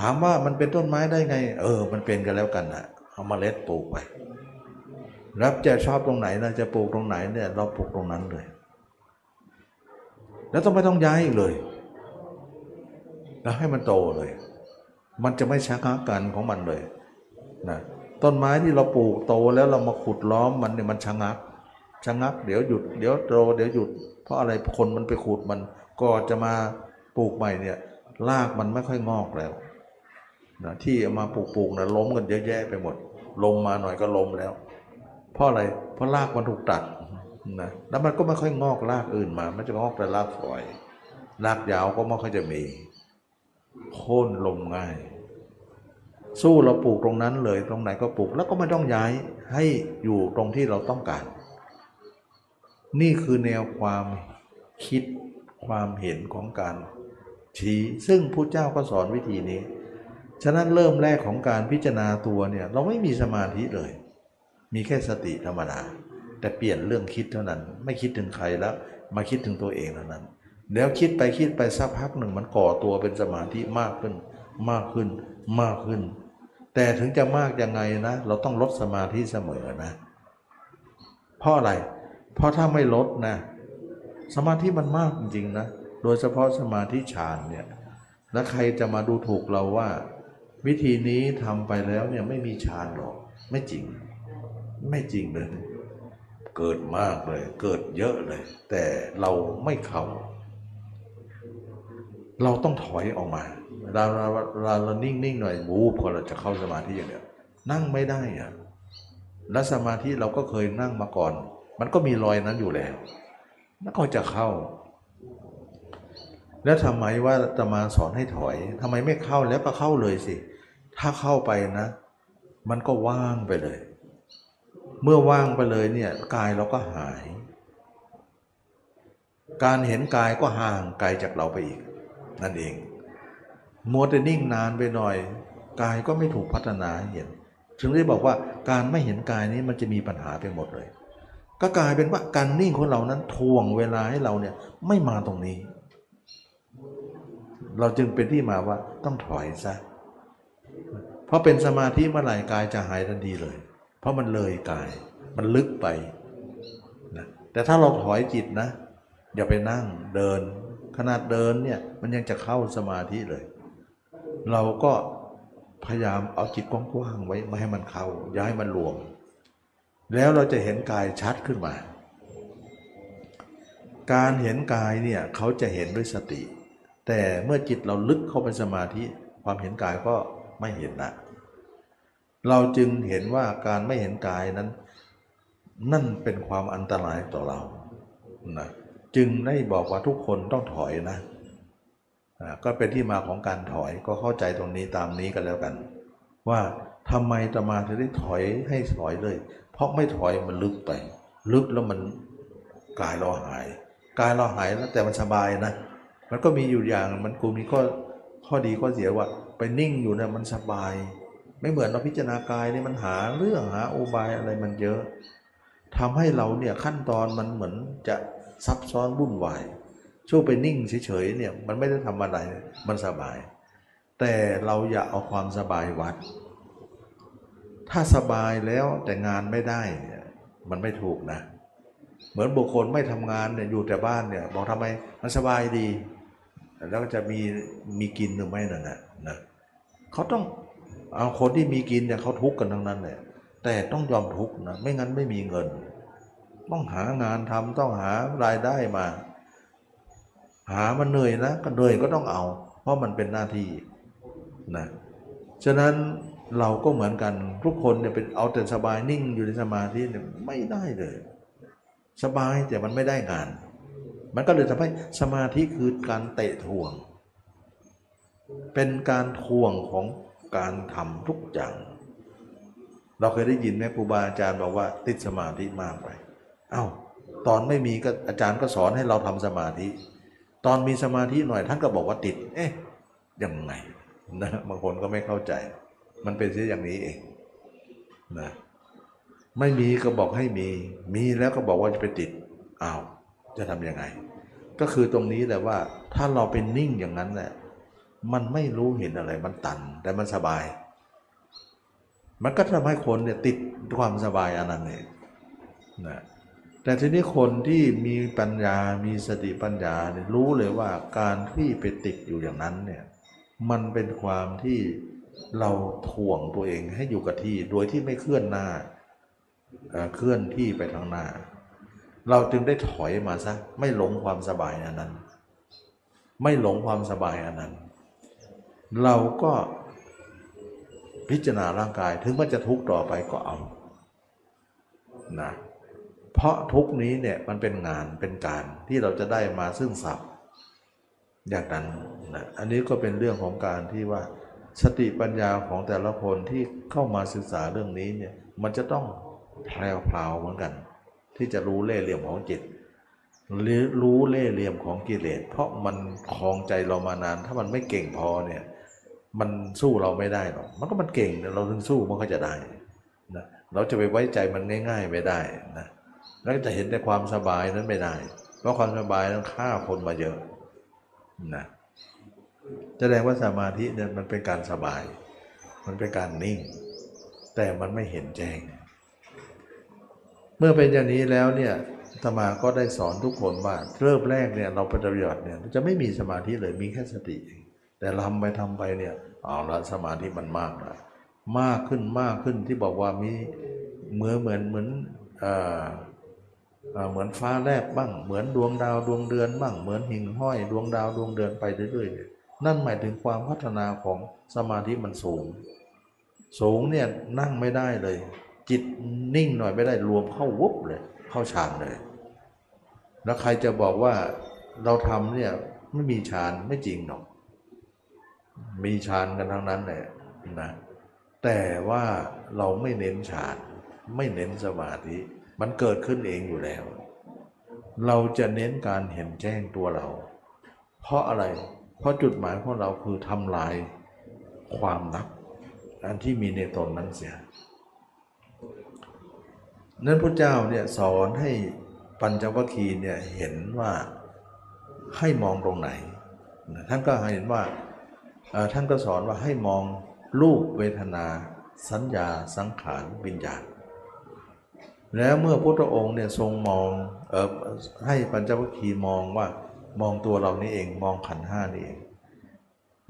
ถามว่ามันเป็นต้นไม้ได้ไง เออ มันเป็นกันแล้วกันนะเอามาเล็ดปลูกไปรับจะชอบตรงไหนนะจะปลูกตรงไหนเนี่ย เราปลูกตรงนั้นเลย แล้วต้องไม่ต้องย้ายอีกเลย แล้วให้มันโตเลย มันจะไม่ชักกันของมันเลยนะต้นไม้ที่เราปลูกโตแล้วเรามาขุดล้อมมันเนี่ยมันชะงักชะงัก เดี๋ยวหยุดเดี๋ยวโตเดี๋ยวหยุด เพราะอะไรคนมันไปขุดมันก็จะมาปลูกใหม่เนี่ยรากมันไม่ค่อยงอกแล้วนะที่เอามาปลูกปลูกนะล้มกันเยอะแยะไปหมด ลมมาหน่อยก็ล้มแล้ว เพราะอะไรเพราะรากมันถูกตัด นะแล้วมันก็ไม่ค่อยงอกรากอื่นมา มันจะงอกแต่รากฝอย รากยาวก็ไม่ค่อยจะมี โค่นลมง่าย สู้เราปลูกตรงนั้นเลยตรงไหนก็ปลูก แล้วก็ไม่ต้องย้ายให้อยู่ตรงที่เราต้องการ นี่คือแนวความคิดความเห็นของการชี้ซึ่งพระเจ้าก็สอนวิธีนี้ ฉะนั้นเริ่มแรกของการพิจารณาตัวเนี่ยเราไม่มีสมาธิเลย มีแค่สติธรรมดา แต่เปลี่ยนเรื่องคิดเท่านั้น ไม่คิดถึงใครแล้ว มาคิดถึงตัวเองเท่านั้น แล้วคิดไปคิดไปสักพักหนึ่งมันก่อตัวเป็นสมาธิมากขึ้น มากขึ้นมากขึ้น แต่ถึงจะมากยังไงนะ เราต้องลดสมาธิเสมอนะ เพราะอะไร เพราะถ้าไม่ลดนะสมาธิมันมากจริงๆนะ โดยเฉพาะสมาธิฌานเนี่ย แล้วใครจะมาดูถูกเราว่า วิธีนี้ทำไปแล้วเนี่ยไม่มีฌานหรอก ไม่จริง ไม่จริงเลย เกิดมากเลย เกิดเยอะเลย แต่เราไม่เข้า เราต้องถอยออกมาเราเราเราเรานิ่งๆหน่อยวูบพอเราจะเข้าสมาธิอย่างเดียวนั่งไม่ได้อะและสมาธิเราก็เคยนั่งมาก่อน มันก็มีรอยนั้นอยู่แล้วแล้วก็จะเข้า แล้วทำไมว่าตมาสอนให้ถอยทำไมไม่เข้าแล้วก็เข้าเลยสิ ถ้าเข้าไปนะ มันก็ว่างไปเลย เมื่อว่างไปเลยเนี่ยกายเราก็หาย การเห็นกายก็ห่างไกลจากเราไปอีก นั่นเองมัวแต่นิ่งนานไปหน่อย กายก็ไม่ถูกพัฒนาเห็น ถึงได้บอกว่าการไม่เห็นกายนี้มันจะมีปัญหาไปหมดเลย ก็กลายเป็นว่าการนิ่งของเรานั้นทวงเวลาให้เราเนี่ยไม่มาตรงนี้ เราจึงเป็นที่มาว่าต้องถอยซะเพราะเป็นสมาธิเมื่อไหร่กายจะหายทันทีเลย เพราะมันเลยกาย มันลึกไปนะแต่ถ้าเราถอยจิตนะ อย่าไปนั่งเดิน ขนาดเดินเนี่ยมันยังจะเข้าสมาธิเลย เราก็พยายามเอาจิตกว้างๆไว้ไม่ให้มันเข้าอย่าให้มันรวม แล้วเราจะเห็นกายชัดขึ้นมา การเห็นกายเนี่ยเขาจะเห็นด้วยสติ แต่เมื่อจิตเราลึกเข้าไปสมาธิ ความเห็นกายก็ไม่เห็นละ เราจึงเห็นว่าการไม่เห็นกายนั้น นั่นเป็นความอันตรายต่อเรานะจึงได้บอกว่าทุกคนต้องถอยนะก็เป็นที่มาของการถอยก็เข้าใจตรงนี้ตามนี้กันแล้วกัน ว่าทำไมตมาถึงได้ถอยให้ถอยเลย เพราะไม่ถอยมันลึกไป ลึกแล้วมันกายเราหาย กายเราหายแล้วแต่มันสบายนะ มันก็มีอยู่อย่างมันกูมีข้อข้อดีข้อเสียว่า ไปนิ่งอยู่เนี่ยมันสบาย ไม่เหมือนเราพิจารณากายนี่มันหาเรื่องหาอุบายอะไรมันเยอะทำให้เราเนี่ยขั้นตอนมันเหมือนจะซับซ้อนวุ่นวายช่วงไปนิ่งเฉยๆเนี่ยมันไม่ได้ทำอะไรมันสบาย แต่เราอย่าเอาความสบายวัด ถ้าสบายแล้วแต่งานไม่ได้เนี่ยมันไม่ถูกนะ เหมือนบุคคลไม่ทำงานเนี่ยอยู่แต่บ้านเนี่ยบอกทำไมมันสบายดี แล้วจะมีมีกินหรือไม่นั่นนะนะเขาต้อง เอาคนที่มีกินเนี่ยเขาทุกข์กันทั้งนั้นแหละแต่ต้องยอมทุกข์นะไม่งั้นไม่มีเงิน ต้องหางานทำต้องหารายได้มา หามันเหนื่อยนะก็เหนื่อยก็ต้องเอา เพราะมันเป็นหน้าที่นะฉะนั้นเราก็เหมือนกันทุกคนเนี่ยเป็นเอาแต่สบายนิ่งอยู่ในสมาธิเนี่ยไม่ได้เลย สบายแต่มันไม่ได้งาน มันก็เลยทำให้สมาธิคือการเตะทวง เป็นการทวงของ การทำทุกอย่าง เราเคยได้ยินไหมครูบาอาจารย์บอกว่าติดสมาธิมากไป เอา้า ตอนไม่มีก็อาจารย์ก็สอนให้เราทำสมาธิ ตอนมีสมาธิหน่อยท่านก็บอกว่าติด เอ๊ะยังไงนะบางคนก็ไม่เข้าใจ มันเป็นเช่นอย่างนี้เองนะไม่มีก็บอกให้มี มีแล้วก็บอกว่าจะไปติดอ้าวจะทำยังไง ก็คือตรงนี้แหละว่าถ้าเราเป็นนิ่งอย่างนั้นแหละ มันไม่รู้เห็นอะไรมันตัน แต่มันสบาย มันก็ทำให้คนเนี่ยติดความสบายอันนั้นเองนะแต่ทีนี้คนที่มีปัญญา มีสติปัญญาเนี่ยรู้เลยว่าการที่ไปติดอยู่อย่างนั้นเนี่ย มันเป็นความที่เราถ่วงตัวเองให้อยู่กับที่ โดยที่ไม่เคลื่อนหน้า เคลื่อนที่ไปทางหน้า เราจึงได้ถอยมาซะ ไม่หลงความสบายอันนั้น ไม่หลงความสบายอันนั้น เราก็พิจารณาร่างกายถึงมันจะทุกข์ต่อไปก็เอานะเพราะทุกนี้เนี่ยมันเป็นงานเป็นการที่เราจะได้มาซึ่งทรัพย์อย่างนั้นนะอันนี้ก็เป็นเรื่องของการที่ว่าสติปัญญาของแต่ละคนที่เข้ามาศึกษาเรื่องนี้เนี่ยมันจะต้องแพรวๆเหมือนกัน ที่จะรู้เล่เหลี่ยมของจิตหรือรู้เล่เหลี่ยมของกิเลสเพราะมันคลองใจเรามานาน ถ้ามันไม่เก่งพอเนี่ย มันสู้เราไม่ได้หรอก มันก็มันเก่งเราถึงสู้มันก็จะได้นะเราจะไปไว้ใจมันง่าย ๆ ไม่ได้นะแล้วจะเห็นแต่ความสบายนั้นไม่ได้ เพราะความสบายนั้นฆ่าคนมาเยอะนะแสดงว่าสมาธิเนี่ยมันเป็นการสบาย มันเป็นการนิ่ง แต่มันไม่เห็นแจ้ง เมื่อเป็นอย่างนี้แล้วเนี่ยธรรมาก็ได้สอนทุกคนว่าเริ่มแรกเนี่ยเราปฏิบัติเนี่ยจะไม่มีสมาธิเลยมีแค่สติ แต่ทำไปทำไปเนี่ยเอาละสมาธิมันมากละมากขึ้นมากขึ้นที่บอกว่ามีเหมือนเหมือนเหมือนเอ่อเหมือนฟ้าแลบบ้าง เหมือนดวงดาวดวงเดือนบ้าง เหมือนหิ่งห้อย ดวงดาวดวงเดือนไปเรื่อยๆนั่นหมายถึงความพัฒนาของสมาธิมันสูง สูงเนี่ยนั่งไม่ได้เลย จิตนิ่งหน่อยไม่ได้รวมเข้าวุบเลย เข้าฌานเลย แล้วใครจะบอกว่าเราทำเนี่ยไม่มีฌานไม่จริงหรอก มีฌานกันทั้งนั้นแหละนะแต่ว่าเราไม่เน้นฌานไม่เน้นสมาธิ มันเกิดขึ้นเองอยู่แล้ว เราจะเน้นการเห็นแจ้งตัวเรา เพราะอะไร เพราะจุดหมายของเราคือทำลายความลับอันที่มีในตนนั้นเสีย นั้นพระเจ้าเนี่ยสอนให้ปัญจวัคคีย์เนี่ยเห็นว่าให้มองตรงไหน ท่านก็เห็นว่า ท่านก็สอนว่าให้มองรูปเวทนา สัญญาสังขารวิญญาณ แล้วเมื่อพระพุทธองค์เนี่ยทรงมองออให้ปัญจวัคคีย์มองว่ามองตัวเรานี่เองมองขันห้านี่เอง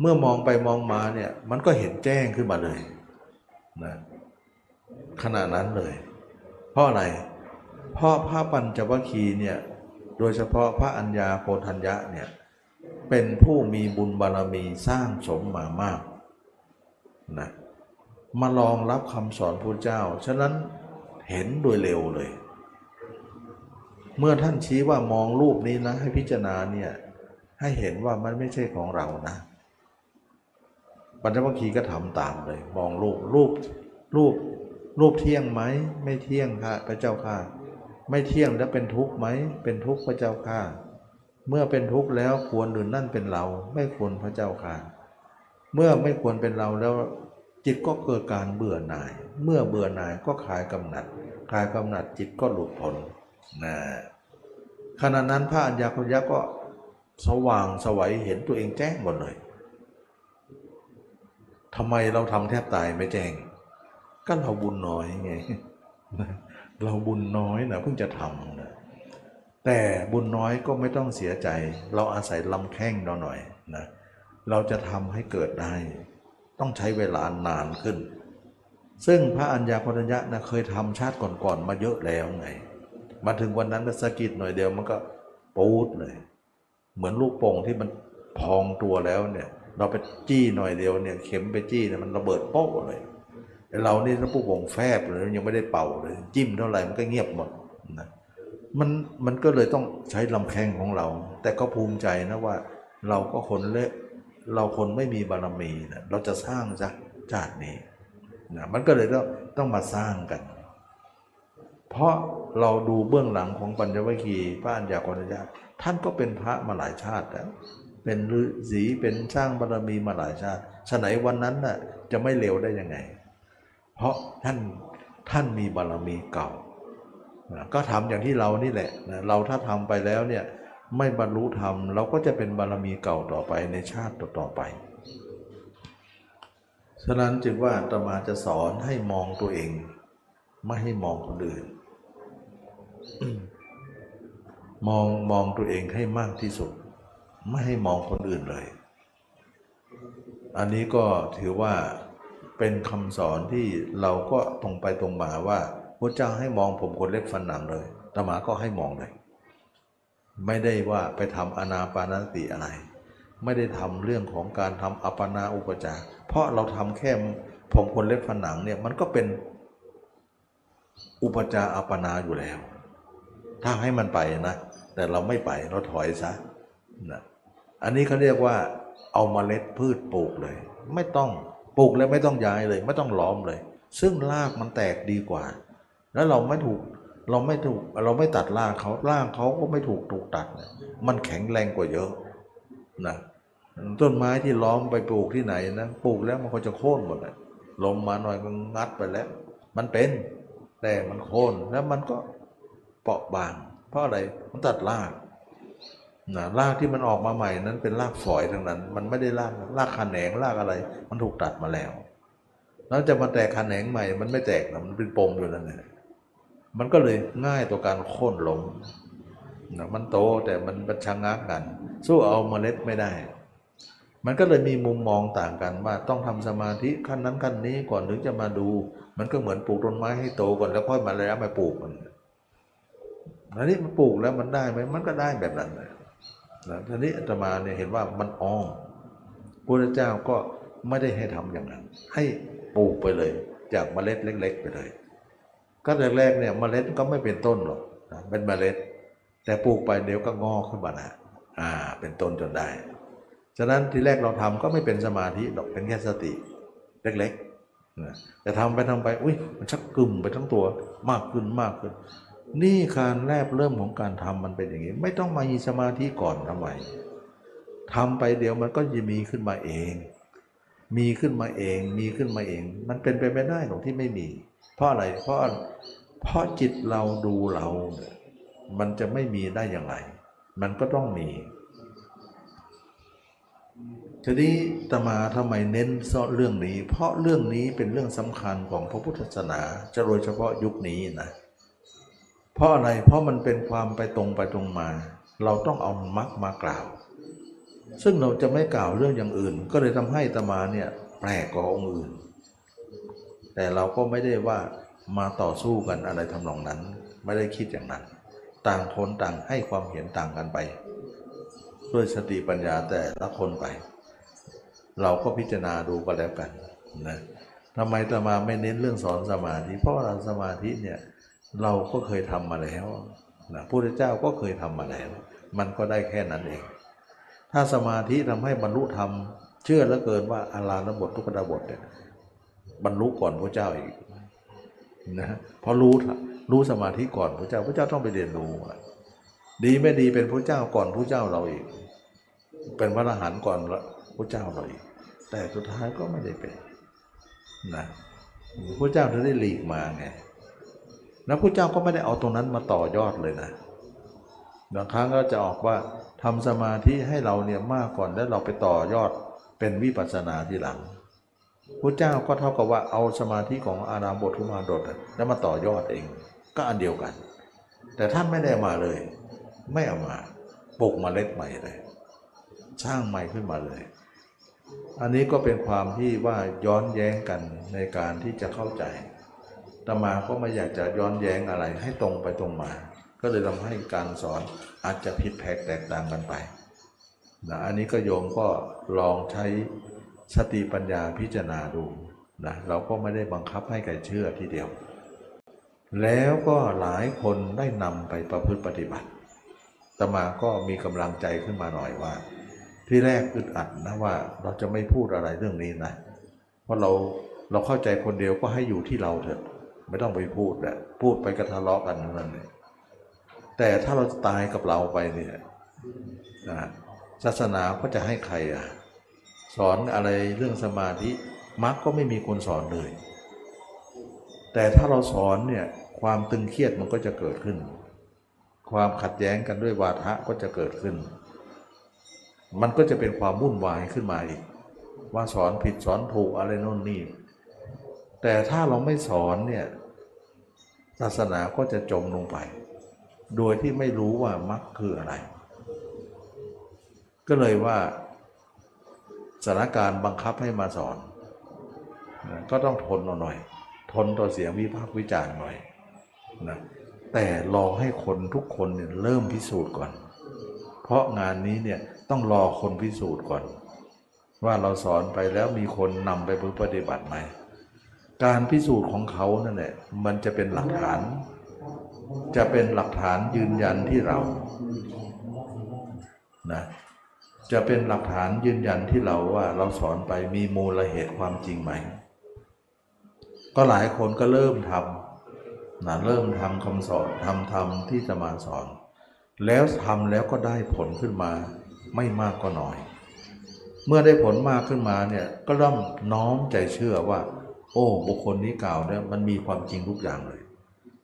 เมื่อมองไปมองมาเนี่ยมันก็เห็นแจ้งขึ้นมาเลยนะขณะนั้นเลย เพราะอะไร เพราะพระปัญจวัคคีย์เนี่ยโดยเฉพาะพระอัญญาโพธัญญะเนี่ย เป็นผู้มีบุญบารมีสร้างสมมามากนะมารองรับคำสอนพระเจ้า ฉะนั้นเห็นโดยเร็วเลย เมื่อท่านชี้ว่ามองรูปนี้นะ ให้พิจารณาเนี่ยให้เห็นว่ามันไม่ใช่ของเรานะปัญจวัคคีย์ก็ทำตามเลย มองรูปรูปรูปรูปเที่ยงไหมไม่เที่ยงค่ะพระเจ้าค่ะ ไม่เที่ยงแล้วเป็นทุกข์ไหมเป็นทุกข์พระเจ้าค่ะ เมื่อเป็นทุกข์แล้วควรหรือนั่นเป็นเรา ไม่ควรพระเจ้าค่ะ เมื่อไม่ควรเป็นเราแล้วจิตก็เกิดการเบื่อหน่าย เมื่อเบื่อหน่ายก็คลายกำหนัดคลายกำหนัดจิตก็หลุดพ้นนะขณะนั้นพระอัญญาคยะก็สว่างสวัยเห็นตัวเองแจ้งหมดเลยทำไมเราทำแทบตายไม่แจ้ง ก็เราบุญน้อยไง เราบุญน้อยนะเพิ่งจะทำนะ แต่บุญน้อยก็ไม่ต้องเสียใจ เราอาศัยลำแข้งเราหน่อยนะเราจะทำให้เกิดได้ ต้องใช้เวลานานขึ้น ซึ่งพระอัญญาโพธัญญะนะเคยทำชาติก่อนๆมาเยอะแล้วไง มาถึงวันนั้นก็สะกิดหน่อยเดียวมันก็ปูดเลย เหมือนลูกโป่งที่มันพองตัวแล้วเนี่ย เราไปจี้หน่อยเดียวเนี่ย เข็มไปจี้เนี่ยมันระเบิดโป๊ะเลยเรานี่ถ้าผู้ปงแฟบเลยยังไม่ได้เป่าเลย จิ้มเท่าไหร่มันก็เงียบหมดนะ มันมันก็เลยต้องใช้ลำแข้งของเรา แต่ก็ภูมิใจนะว่า เราก็คนเละเราคนไม่มีบารมีนะเราจะสร้างจากชาตินี้นะมันก็เลยต้องต้องมาสร้างกัน เพราะเราดูเบื้องหลังของปัญจวัคคีย์พระอัญญากณญาท่านก็เป็นพระมาหลายชาติแล้วเป็นฤาษีเป็นสร้างบารมีมาหลายชาติฉะไหนวันนั้นน่ะจะไม่เร็วได้ยังไง เพราะท่านท่านมีบารมีเก่า นะก็ทำอย่างที่เรานี่แหละนะเราถ้าทำไปแล้วเนี่ยไม่บรรลุธรรมเราก็จะเป็นบารมีเก่าต่อไปในชาติต่อๆไป ฉะนั้นจึงว่าอาตมาจะสอนให้มองตัวเอง ไม่ให้มองคนอื่น มองมองตัวเองให้มากที่สุด ไม่ให้มองคนอื่นเลย อันนี้ก็ถือว่าเป็นคำสอนที่เราก็ตรงไปตรงมาว่า พระเจ้าให้มองผมคนเล็กฟันหนังเลยตมาก็ให้มองเลย ไม่ได้ว่าไปทำอนาปานสติอะไร ไม่ได้ทำเรื่องของการทำอัปนาอุปจารเพราะเราทำแค่ผมคนเล็กฟันหนังเนี่ยมันก็เป็นอุปจาอัปนาอยู่แล้ว ถ้าให้มันไปนะ แต่เราไม่ไปเราถอยซะนะอันนี้เขาเรียกว่าเอามาเมล็ดพืชปลูกเลย ไม่ต้องปลูกแล้วไม่ต้องย้ายเลย ไม่ต้องล้อมเลย ซึ่งรากมันแตกดีกว่า แล้วเราไม่ถูกเราไม่ถูกเราไม่ตัดรากเขารากเขาก็ไม่ถูกถูกตัด มันแข็งแรงกว่าเยอะนะต้นไม้ที่ล้อมไปปลูกที่ไหนนะปลูกแล้วมันก็จะโค่นหมดเลยลมมาหน่อยมันงัดไปแล้ว มันเป็นแต่มันโค่นแล้วมันก็เปราะบาง เพราะอะไรมันตัดรากนะรากที่มันออกมาใหม่นั้นเป็นรากฝอยทั้งนั้น มันไม่ได้รากรากขแขนงรากอะไร มันถูกตัดมาแล้ว แล้วจะมาแตกขแขนงใหม่ มันไม่แตกนะมันเป็นปมอยู่นั่นแหละ มันก็เลยง่ายต่อการโค่นลงนะมันโตแต่มันมันชะงักกัน สู้เอาเมล็ดไม่ได้ มันก็เลยมีมุมมองต่างกันว่าต้องทำสมาธิขั้นนั้นขั้นนี้ก่อนถึงจะมาดู มันก็เหมือนปลูกต้นไม้ให้โตก่อนแล้วค่อยมาแล้วมาปลูกมันอันนี้มันปลูกแล้วมันได้ไหมมันก็ได้แบบนั้นนะทีนี้อาตมาเนี่ยเห็นว่ามันอ้อมพระเจ้าก็ไม่ได้ให้ทำอย่างนั้น ให้ปลูกไปเลย จากเมล็ดเล็ก ๆ ไปเลย ก็แรกๆเนี่ยเมล็ดก็ไม่เป็นต้นหรอกนะเป็นเมล็ด แต่ปลูกไปเดี๋ยวก็งอกขึ้นมานะอ่า เป็นต้นจนได้ ฉะนั้นที่แรกเราทำก็ไม่เป็นสมาธิหรอกเป็นแค่สติเล็กๆนะแต่ทำไปทำไป อุ้ยมันชักกึ่มไปทั้งตัวมากขึ้นมากขึ้น นี่การแรกเริ่มของการทำมันเป็นอย่างนี้ ไม่ต้องมามีสมาธิก่อนทำไมทำไปเดี๋ยวมันก็จะมีขึ้นมาเอง มีขึ้นมาเอง มีขึ้นมาเอง มันเป็นไปไม่ได้หรอกที่ไม่มี เพราะอะไรเพราะเพราะจิตเราดูเราเนี่ยมันจะไม่มีได้อย่างไร มันก็ต้องมีทีนี้ตมาทำไมเน้นเรื่องนี้ เพราะเรื่องนี้เป็นเรื่องสำคัญของพระพุทธศาสนาจะโดยเฉพาะยุคนี้นะ เพราะอะไรเพราะมันเป็นความไปตรงไปตรงมา เราต้องเอามักมากล่าว ซึ่งเราจะไม่กล่าวเรื่องอย่างอื่น ก็เลยทำให้ตมาเนี่ยแปลกกว่าองค์อื่น แต่เราก็ไม่ได้ว่ามาต่อสู้กันอะไรทำนองนั้น ไม่ได้คิดอย่างนั้น ต่างคนต่างให้ความเห็นต่างกันไป ด้วยสติปัญญาแต่ละคนไป เราก็พิจารณาดูก็แล้วกันนะทำไมตมาไม่เน้นเรื่องสอนสมาธิเพราะเราสมาธิเนี่ยเราก็เคยทำมาแล้วนะพระพุทธเจ้าก็เคยทำมาแล้ว มันก็ได้แค่นั้นเอง ถ้าสมาธิทำให้บรรลุธรรมเชื่อเหลือเกินว่าอาราธบททุกขดาบทเนี่ย บรรลุก่อนพระเจ้าอีกนะเพราะรู้รู้สมาธิก่อนพระเจ้าพระเจ้าต้องไปเรียนรู้อะดีไม่ดีเป็นพระเจ้าก่อนพระเจ้าเราอีก เป็นพระอรหันต์ก่อนพระเจ้าเราอีก แต่สุดท้ายก็ไม่ได้เป็นนะพระเจ้าถึงได้หลีกมาไงแล้วพระเจ้าก็ไม่ได้เอาตรงนั้นมาต่อยอดเลยนะบางครั้งก็จะออกว่าทำสมาธิให้เราเนี่ยมากก่อนแล้วเราไปต่อยอดเป็นวิปัสสนาทีหลัง พระเจ้าก็เท่ากับว่าเอาสมาธิของอารามบททุมาดดแล้วมาต่อยอดเอง ก็อันเดียวกัน แต่ท่านไม่ได้มาเลย ไม่เอามาปลูกมาเล็ดใหม่เลย สร้างใหม่ขึ้นมาเลย อันนี้ก็เป็นความที่ว่าย้อนแย้งกันในการที่จะเข้าใจตมาก็ไม่อยากจะย้อนแย้งอะไรให้ตรงไปตรงมา ก็เลยทำให้การสอนอาจจะผิดแผกแตกต่างกันไปนะอันนี้ก็โยมก็ลองใช้ สติปัญญาพิจารณาดูนะเราก็ไม่ได้บังคับให้ใครเชื่อทีเดียว แล้วก็หลายคนได้นำไปประพฤติปฏิบัติตมาก็มีกำลังใจขึ้นมาหน่อยว่า ที่แรกอึดอัดนะว่าเราจะไม่พูดอะไรเรื่องนี้นะเพราะเราเราเข้าใจคนเดียวก็ให้อยู่ที่เราเถอะไม่ต้องไปพูดแหละพูดไปกระทะเลาะกันนั่นเองแต่ถ้าเราตายกับเราไปเนี่ยนะศาสนาก็จะให้ใครอะ สอนอะไรเรื่องสมาธิมักก็ไม่มีคนสอนเลย แต่ถ้าเราสอนเนี่ยความตึงเครียดมันก็จะเกิดขึ้น ความขัดแย้งกันด้วยวาทะก็จะเกิดขึ้น มันก็จะเป็นความวุ่นวายขึ้นมาอีก ว่าสอนผิดสอนถูกอะไรโน่นนี่ แต่ถ้าเราไม่สอนเนี่ยศาสนาก็จะจมลงไป โดยที่ไม่รู้ว่ามรรคคืออะไร ก็เลยว่า สถานการณ์บังคับให้มาสอน ก็ต้องทนหน่อย ทนต่อเสียงวิพากษ์วิจารณ์หน่อยนะแต่รอให้คนทุกคนเนี่ยเริ่มพิสูจน์ก่อน เพราะงานนี้เนี่ยต้องรอคนพิสูจน์ก่อน ว่าเราสอนไปแล้วมีคนนำไปปฏิบัติไหมการพิสูจน์ของเขานั่นแหละมันจะเป็นหลักฐาน จะเป็นหลักฐานยืนยันที่เรานะ จะเป็นหลักฐานยืนยันที่เราว่าเราสอนไปมีมูลเหตุความจริงไหม ก็หลายคนก็เริ่มทำนะเริ่มทำคำสอนทำทำที่จะมาสอน แล้วทำแล้วก็ได้ผลขึ้นมา ไม่มากก็น้อย เมื่อได้ผลมากขึ้นมาเนี่ยก็เริ่มน้อมใจเชื่อว่า โอ้บุคคลนี้กล่าวเนี่ยมันมีความจริงทุกอย่างเลย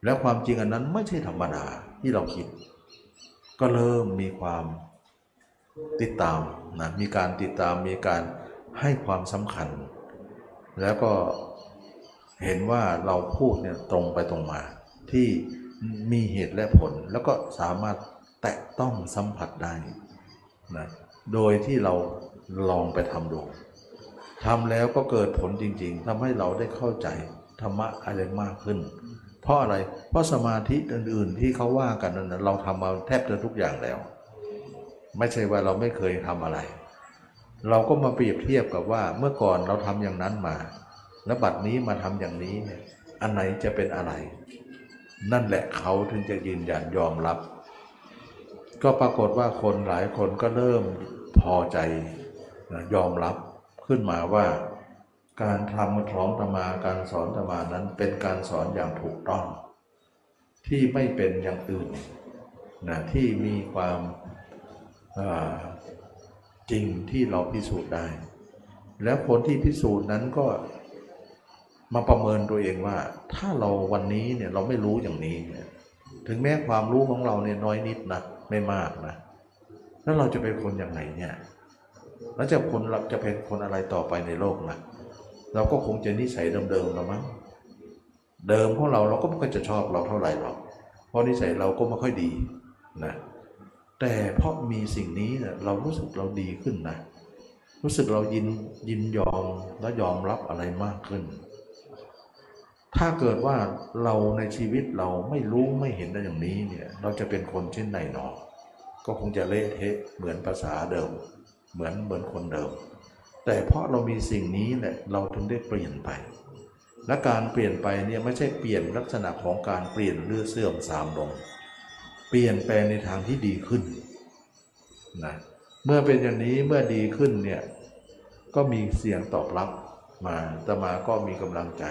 แล้วความจริงอันนั้นไม่ใช่ธรรมดาที่เราคิด ก็เริ่มมีความ ติดตามนะมีการติดตามมีการให้ความสำคัญ แล้วก็เห็นว่าเราพูดเนี่ยตรงไปตรงมา ที่มีเหตุและผลแล้วก็สามารถแตะต้องสัมผัสได้นะโดยที่เราลองไปทำดูทำแล้วก็เกิดผลจริง ๆทำให้เราได้เข้าใจธรรมะอะไรมากขึ้น เพราะอะไร เพราะสมาธิอื่นๆ ที่เขาว่ากันนั้นเราทำมาแทบจะทุกอย่างแล้ว ไม่ใช่ว่าเราไม่เคยทำอะไร เราก็มาเปรียบเทียบกับว่าเมื่อก่อนเราทำอย่างนั้นมา แล้วบัดนี้มาทำอย่างนี้เนี่ยอันไหนจะเป็นอะไร นั่นแหละเขาถึงจะยืนยันยอมรับ ก็ปรากฏว่าคนหลายคนก็เริ่มพอใจยอมรับขึ้นมาว่าการทำของธรรมาการสอนธรรมานั้นเป็นการสอนอย่างถูกต้อง ที่ไม่เป็นอย่างอื่นนะที่มีความ จริงที่เราพิสูจน์ได้ แล้วคนที่พิสูจน์นั้นก็มาประเมินตัวเองว่า ถ้าเราวันนี้เนี่ยเราไม่รู้อย่างนี้เนี่ยถึงแม้ความรู้ของเราเนี่ยน้อยนิดนะไม่มากนะแล้วเราจะเป็นคนอย่างไรเนี่ยแล้วจะคนเราจะเป็นคนอะไรต่อไปในโลกนะเราก็คงจะนิสัยเดิมๆเรามั้งเดิมของเราเราก็ไม่ค่อยจะชอบเราเท่าไหร่หรอกเพราะนิสัยเราก็ไม่ค่อยดีนะ แต่เพราะมีสิ่งนี้เนี่ยเรารู้สึกเราดีขึ้นนะ รู้สึกเรายินยินยอมและยอมรับอะไรมากขึ้น ถ้าเกิดว่าเราในชีวิตเราไม่รู้ไม่เห็นได้อย่างนี้เนี่ย เราจะเป็นคนเช่นไหนหนอ ก็คงจะเละเทะเหมือนภาษาเดิม เหมือนเหมือนคนเดิม แต่เพราะเรามีสิ่งนี้แหละเราถึงได้เปลี่ยนไป และการเปลี่ยนไปเนี่ยไม่ใช่เปลี่ยนลักษณะของการเปลี่ยนเลือเสื่อมสามลง เปลี่ยนแปลงในทางที่ดีขึ้นนะเมื่อเป็นอย่างนี้เมื่อดีขึ้นเนี่ยก็มีเสียงตอบรับมาตมาก็มีกำลังใจ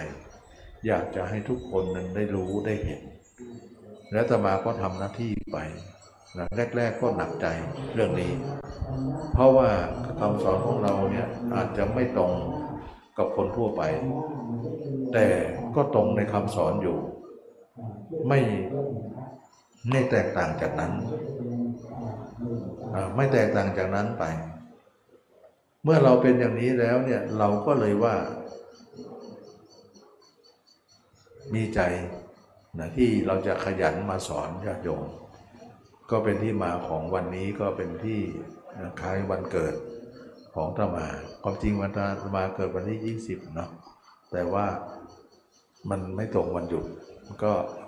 อยากจะให้ทุกคนนั้นได้รู้ได้เห็น และตมาก็ทำหน้าที่ไปนะแรก ๆ ก็หนักใจเรื่องนี้ เพราะว่าคำสอนของเราเนี่ยอาจจะไม่ตรงกับคนทั่วไป แต่ก็ตรงในคำสอนอยู่ ไม่ ไม่แตกต่างจากนั้น ไม่แตกต่างจากนั้นไป เมื่อเราเป็นอย่างนี้แล้วเนี่ยเราก็เลยว่า มีใจนะที่เราจะขยันมาสอนญาติโยมก็เป็นที่มาของวันนี้ก็เป็นที่นะคล้ายวันเกิดของตมาความจริงวันตมาเกิดวันที่ 20 เนาะแต่ว่ามันไม่ตรงวันหยุดก็อ่า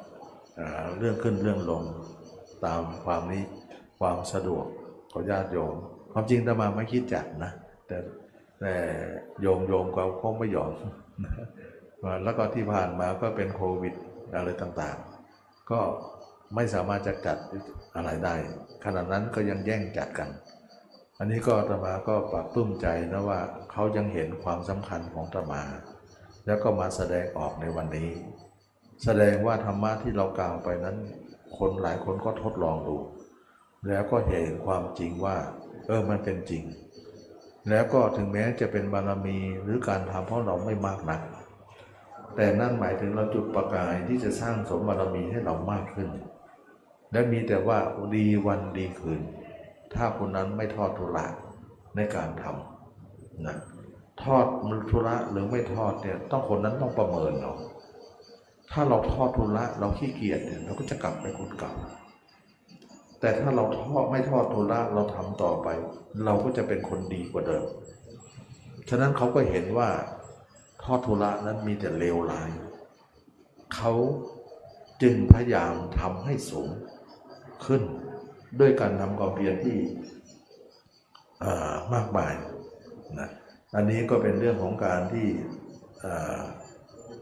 เรื่องขึ้นเรื่องลงตามความนี้ความสะดวกของญาติโยม ความจริงตมาไม่คิดจัดนะ แต่แต่โยมโยมก็คงไม่ยอมแล้วก็ที่ผ่านมาก็เป็นโควิดอะไรต่างๆ ก็ไม่สามารถจะจัดอะไรได้ ขณะนั้นก็ยังแย่งจัดกัน อันนี้ก็ตมาก็ปรับปลื้มใจนะว่าเขายังเห็นความสำคัญของตมา แล้วก็มาแสดงออกในวันนี้ แสดงว่าธรรมะที่เรากล่าวไปนั้น คนหลายคนก็ทดลองดู แล้วก็เห็นความจริงว่า เออมันเป็นจริง แล้วก็ถึงแม้จะเป็นบารมีหรือการทำเพราะเราไม่มากนัก แต่นั่นหมายถึงเราจุดประกายที่จะสร้างสมบารมีให้เรามากขึ้น และมีแต่ว่าดีวันดีคืน ถ้าคนนั้นไม่ทอดทุระในการทำนะทอดทุระหรือไม่ทอดเนี่ยต้องคนนั้นต้องประเมินเราะ ถ้าเราทอดทุระเราขี้เกียจเนี่ยเราก็จะกลับไปคนเก่า แต่ถ้าเราทอดไม่ทอดทุระเราทำต่อไป เราก็จะเป็นคนดีกว่าเดิม ฉะนั้นเขาก็เห็นว่าทอดทุระนั้นมีแต่เลวร้าย เขาจึงพยายามทำให้สูงขึ้นด้วยการทำความเพียรที่อ่ามากมายนะอันนี้ก็เป็นเรื่องของการที่อ่า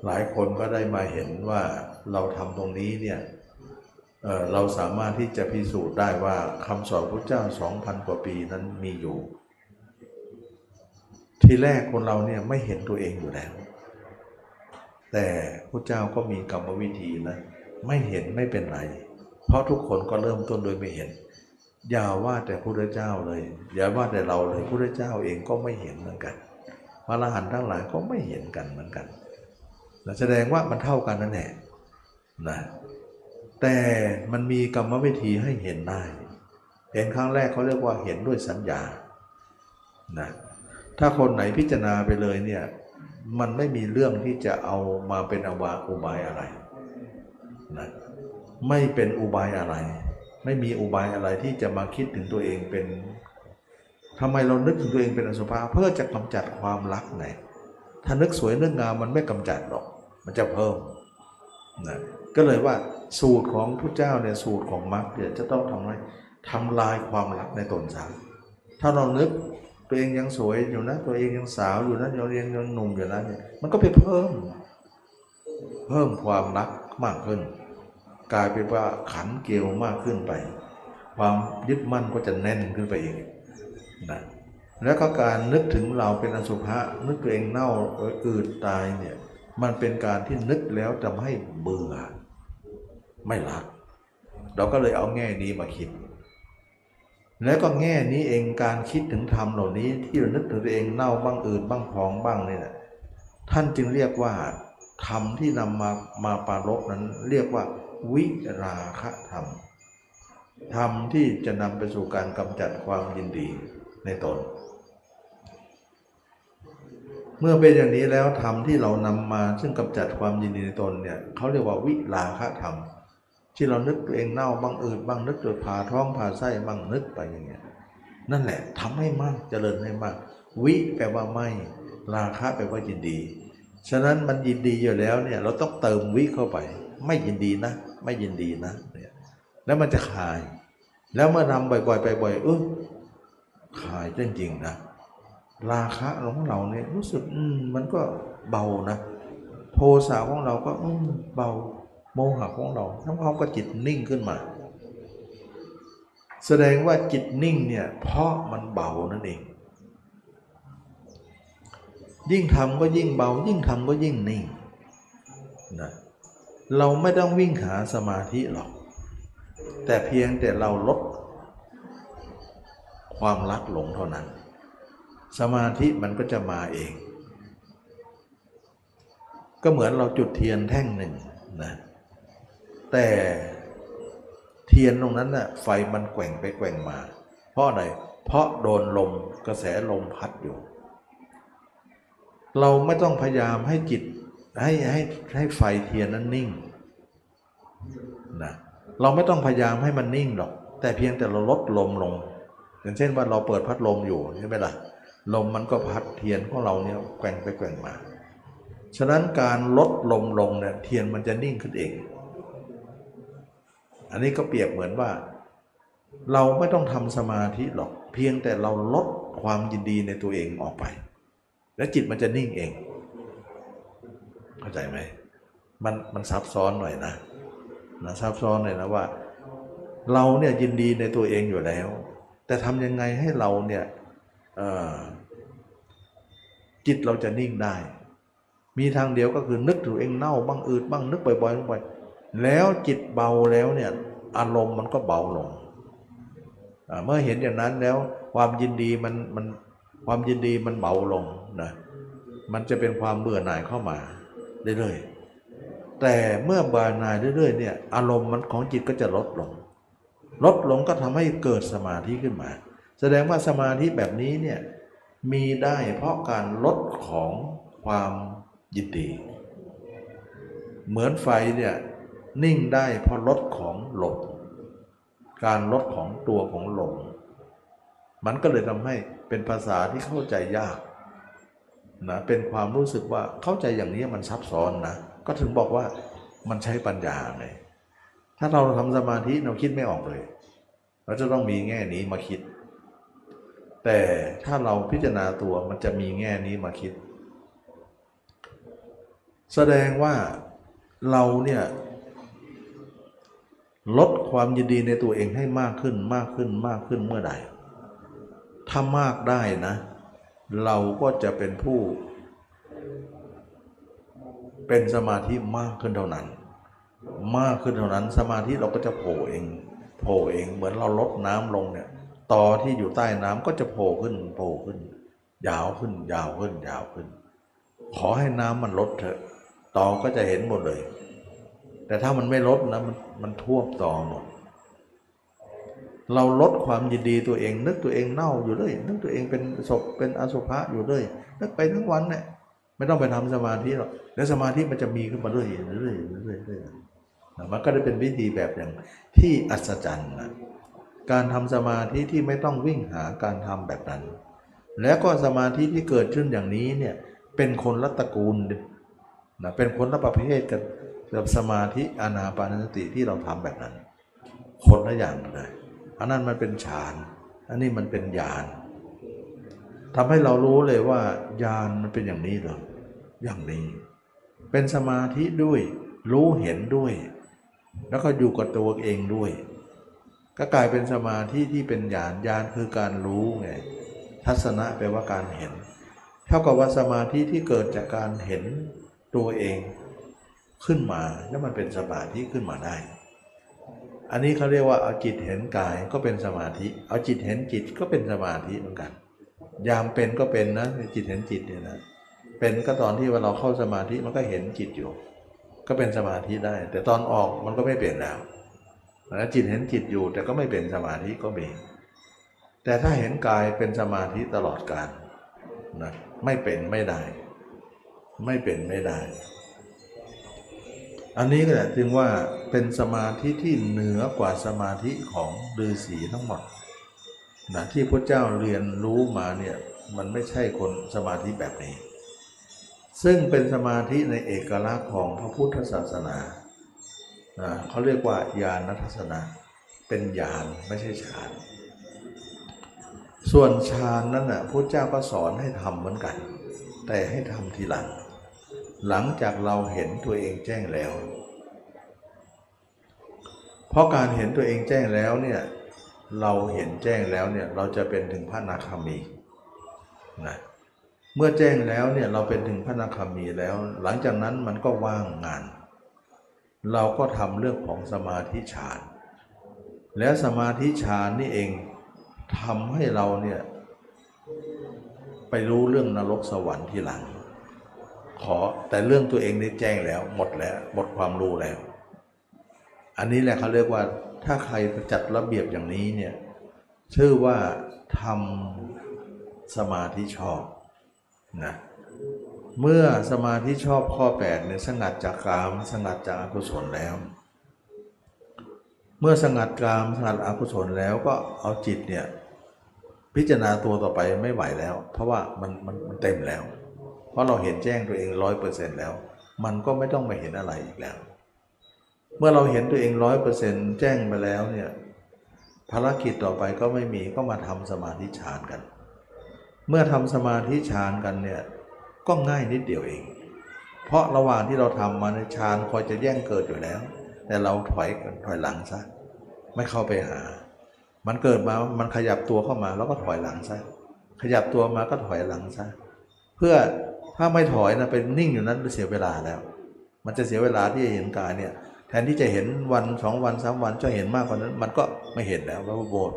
หลายคนก็ได้มาเห็นว่าเราทำตรงนี้เนี่ยเเราสามารถที่จะพิสูจน์ได้ว่าคำสอนพระเจ้า 2,000 กว่าปีนั้นมีอยู่ ทีแรกคนเราเนี่ยไม่เห็นตัวเองอยู่แล้ว แต่พระเจ้าก็มีกรรมวิธีนะไม่เห็นไม่เป็นไร เพราะทุกคนก็เริ่มต้นโดยไม่เห็น อย่าว่าแต่พระเจ้าเลย อย่าว่าแต่เราเลยพระเจ้าเองก็ไม่เห็นเหมือนกัน พระอรหันต์ทั้งหลายก็ไม่เห็นกันเหมือนกัน แสดงว่ามันเท่ากันนั่นแหละนะแต่มันมีกรรมวิธีให้เห็นได้ เห็นครั้งแรกเขาเรียกว่าเห็นด้วยสัญญานะถ้าคนไหนพิจารณาไปเลยเนี่ยมันไม่มีเรื่องที่จะเอามาเป็นอวาอุบายอะไรนะไม่เป็นอุบายอะไร ไม่มีอุบายอะไรที่จะมาคิดถึงตัวเองเป็นทำไมเรานึกถึงตัวเองเป็นอสุภะเพื่อจะกำจัดความรักไงถ้านึกสวยนึกงามมันไม่กำจัดหรอก มันจะเพิ่มนะก็เลยว่าสูตรของพระเจ้าเนี่ยสูตรของมรรคเนี่ยจะต้องทำให้ทำลายความรักในตนซะถ้าเรานึกตัวเองยังสวยอยู่นะ ตัวเองยังสาวอยู่นะตัวเองยังหนุ่มอยู่นะเนี่ยมันก็ไปเพิ่ม เพิ่มความรักมากขึ้น กลายเป็นว่าขันเกลียวมากขึ้นไป ความยึดมั่นก็จะแน่นขึ้นไปอีกนะแล้วก็การนึกถึงเราเป็นอสุภะนึกตัวเองเน่าอืดตายเนี่ย มันเป็นการที่นึกแล้วทำให้เบื่อ ไม่รัก เราก็เลยเอาแง่นี้มาคิด แล้วก็แง่นี้เองการคิดถึงธรรมเหล่านี้ ที่เรานึกถึงตัวเองเน่าบ้างอืดบ้างพองบ้างเนี่ยนะท่านจึงเรียกว่าธรรมที่นำมามาปรารบนั้น เรียกว่า วิราคะธรรมธรรมที่จะนำไปสู่การกำจัดความยินดีในตน เมื่อเป็นอย่างนี้แล้วธรรมที่เรานำมาซึ่งกำจัดความยินดีในตนเนี่ยเขาเรียกว่าวิราคะธรรม ที่เรานึกตัวเองเน่าบ้างอืดบ้างนึกตัวผ่าท้องผ่าไส้บ้างนึกไปอย่างเงี้ยนั่นแหละทำให้มากเจริญให้มาก วิแปลว่าไม่ราคะแปลว่ายินดี ฉะนั้นมันยินดีอยู่แล้วเนี่ยเราต้องเติมวิเข้าไป ไม่ยินดีนะ ไม่ยินดีนะเนี่ยแล้วมันจะคลาย แล้วเมื่อนำบ่อยๆไปบ่อยเออคลายจริงๆนะ ราคะของเราเนี่ยรู้สึกอืมมันก็เบานะ โทสะของเราก็อืมเบาโมหะของเราทั้งพร้อมก็จิตนิ่งขึ้นมา แสดงว่าจิตนิ่งเนี่ยเพราะมันเบานั่นเอง ยิ่งทำก็ยิ่งเบา ยิ่งทำก็ยิ่งนิ่งนะเราไม่ต้องวิ่งหาสมาธิหรอก แต่เพียงแต่เราลดความรักหลงเท่านั้น สมาธิมันก็จะมาเอง ก็เหมือนเราจุดเทียนแท่งหนึ่งนะแต่เทียนตรงนั้นน่ะไฟมันแกว่งไปแกว่งมา เพราะอะไรเพราะโดนลมกระแสลมพัดอยู่ เราไม่ต้องพยายามให้จิตให้ให้ให้ไฟเทียนนั้นนิ่งนะเราไม่ต้องพยายามให้มันนิ่งหรอก แต่เพียงแต่เราลดลมลง อย่างเช่นว่าเราเปิดพัดลมอยู่ใช่ไหมล่ะ ลมมันก็พัดเทียนของเราเนี่ยแกว่งไปแกว่งมา ฉะนั้นการลดลมลงเนี่ยเทียนมันจะนิ่งขึ้นเอง อันนี้ก็เปรียบเหมือนว่า เราไม่ต้องทำสมาธิหรอก เพียงแต่เราลดความยินดีในตัวเองออกไป และจิตมันจะนิ่งเอง เข้าใจไหมมันมันซับซ้อนหน่อยนะนะซับซ้อนหน่อยนะว่า เราเนี่ยยินดีในตัวเองอยู่แล้ว แต่ทำยังไงให้เราเนี่ย จิตเราจะนิ่งได้ มีทางเดียวก็คือนึกถึงเองเน่าบ้างอืดบ้างนึกบ่อยๆบ่อยๆแล้วจิตเบาแล้วเนี่ยอารมณ์มันก็เบาลง เมื่อเห็นอย่างนั้นแล้วความยินดีมันมันความยินดีมันเบาลงนะมันจะเป็นความเบื่อหน่ายเข้ามาเรื่อยๆแต่เมื่อเบื่อหน่ายเรื่อยๆเนี่ยอารมณ์มันของจิตก็จะลดลง ลดลงก็ทำให้เกิดสมาธิขึ้นมา แสดงว่าสมาธิแบบนี้เนี่ยมีได้เพราะการลดของความยินดี เหมือนไฟเนี่ยนิ่งได้เพราะลดของหลงการลดของตัวของหลงมันก็เลยทำให้เป็นภาษาที่เข้าใจยากนะเป็นความรู้สึกว่าเข้าใจอย่างนี้มันซับซ้อนนะก็ถึงบอกว่ามันใช้ปัญญาไงถ้าเราทำสมาธิเราคิดไม่ออกเลย เราจะต้องมีแง่นี้มาคิด แต่ถ้าเราพิจารณาตัวมันจะมีแง่นี้มาคิด แสดงว่าเราเนี่ยลดความยินดีในตัวเองให้มากขึ้นมากขึ้นมากขึ้นเมื่อใด ถ้ามากได้นะ เราก็จะเป็นผู้ เป็นสมาธิมากขึ้นเท่านั้น มากขึ้นเท่านั้นสมาธิเราก็จะโผล่เอง โผล่เองเหมือนเราลดน้ำลงเนี่ย ตอที่อยู่ใต้น้ำก็จะโผล่ขึ้นโผล่ขึ้น ยาวขึ้น ยาวขึ้น ยาวขึ้น ขอให้น้ำมันลดเถอะตอก็จะเห็นหมดเลย แต่ถ้ามันไม่ลดนะมันมันท่วมตอหมด เราลดความยินดีตัวเอง นึกตัวเองเน่าอยู่เลยนึกตัวเองเป็นศพเป็นอสุภะอยู่เลยนึกไปทั้งวันเนี่ยไม่ต้องไปทำสมาธิหรอกแล้วสมาธิมันจะมีขึ้นมาเรื่อยเรื่อยเรื่อยเรื่อยมันก็ได้เป็นวิธีแบบอย่างที่อัศจรรย์นะ การทำสมาธิที่ไม่ต้องวิ่งหาการทำแบบนั้น แล้วก็สมาธิที่เกิดขึ้นอย่างนี้เนี่ยเป็นคนละตระกูลนะเป็นคนละประเภทกันกับสมาธิอานาปานสติที่เราทำแบบนั้น คนละอย่างเลยอันนั้นมันเป็นฌาน อันนี้มันเป็นญาณทำให้เรารู้เลยว่าญาณมันเป็นอย่างนี้เหรออย่างนี้ เป็นสมาธิด้วยรู้เห็นด้วย แล้วก็อยู่กับตัวเองด้วย ก็กลายเป็นสมาธิที่เป็นญาณญาณคือการรู้ไงทัศนะแปลว่าการเห็น เท่ากับว่าสมาธิที่เกิดจากการเห็นตัวเองขึ้นมาแล้วมันเป็นสมาธิขึ้นมาได้ อันนี้เขาเรียกว่าเอาจิตเห็นกายก็เป็นสมาธิ เอาจิตเห็นจิตก็เป็นสมาธิเหมือนกัน ยามเป็นก็เป็นนะจิตเห็นจิตเนี่ยนะเป็นก็ตอนที่ว่าเราเข้าสมาธิมันก็เห็นจิตอยู่ ก็เป็นสมาธิได้ แต่ตอนออกมันก็ไม่เปลี่ยนแล้ว แล้วจิตเห็นจิตอยู่แต่ก็ไม่เป็นสมาธิก็มี แต่ถ้าเห็นกายเป็นสมาธิตลอดกาลนะไม่เป็นไม่ได้ ไม่เป็นไม่ได้ อันนี้ก็แหละจึงว่าเป็นสมาธิที่เหนือกว่าสมาธิของฤาษีทั้งหมดนะที่พระเจ้าเรียนรู้มาเนี่ยมันไม่ใช่คนสมาธิแบบนี้ ซึ่งเป็นสมาธิในเอกลักษณ์ของพระพุทธศาสนา นะเขาเรียกว่าญาณทัศนะ เป็นญาณไม่ใช่ฌาน ส่วนฌานนั้นน่ะพระเจ้าก็สอนให้ทำเหมือนกัน แต่ให้ทำทีหลัง หลังจากเราเห็นตัวเองแจ้งแล้ว เพราะการเห็นตัวเองแจ้งแล้วเนี่ยเราเห็นแจ้งแล้วเนี่ยเราจะเป็นถึงพระนาคามีนะเมื่อแจ้งแล้วเนี่ยเราเป็นถึงพระนาคามีแล้ว หลังจากนั้นมันก็ว่างงาน เราก็ทำเรื่องของสมาธิฌาน แล้วสมาธิฌานนี่เองทำให้เราเนี่ยไปรู้เรื่องนรกสวรรค์ที่หลัง ขอแต่เรื่องตัวเองได้แจ้งแล้ว หมดแล้วหมดความรู้แล้ว อันนี้แหละเขาเรียกว่าถ้าใครจัดระเบียบอย่างนี้เนี่ยชื่อว่าทำสมาธิชอบนะ เมื่อสมาธิชอบข้อ8เนี่ยสงัดจากกามสงัดจากอกุศลแล้ว เมื่อสงัดกามสงัดอกุศลแล้วก็เอาจิตเนี่ยพิจารณาตัวต่อไปไม่ไหวแล้ว เพราะว่ามันมันมันเต็มแล้ว เพราะเราเห็นแจ้งตัวเองร้อยเปอร์เซ็นต์แล้ว มันก็ไม่ต้องมาเห็นอะไรอีกแล้ว เมื่อเราเห็นตัวเองร้อยเปอร์เซ็นต์แจ้งไปแล้วเนี่ยภารกิจต่อไปก็ไม่มีก็มาทำสมาธิฌานกัน เมื่อทำสมาธิฌานกันเนี่ย ก็ง่ายนิดเดียวเอง เพราะระหว่างที่เราทำมาในฌานคอยจะแย่งเกิดอยู่แล้ว แต่เราถอยถอยหลังซะไม่เข้าไปหา มันเกิดมามันขยับตัวเข้ามาแล้วก็ถอยหลังซะขยับตัวมาก็ถอยหลังซะเพื่อถ้าไม่ถอยนะเป็นนิ่งอยู่นั้นเสียเวลาแล้ว มันจะเสียเวลาที่จะเห็นกายเนี่ยแทนที่จะเห็นวันสองวันสามวันจะเห็นมากกว่านั้น มันก็ไม่เห็นแล้วเพราะโบด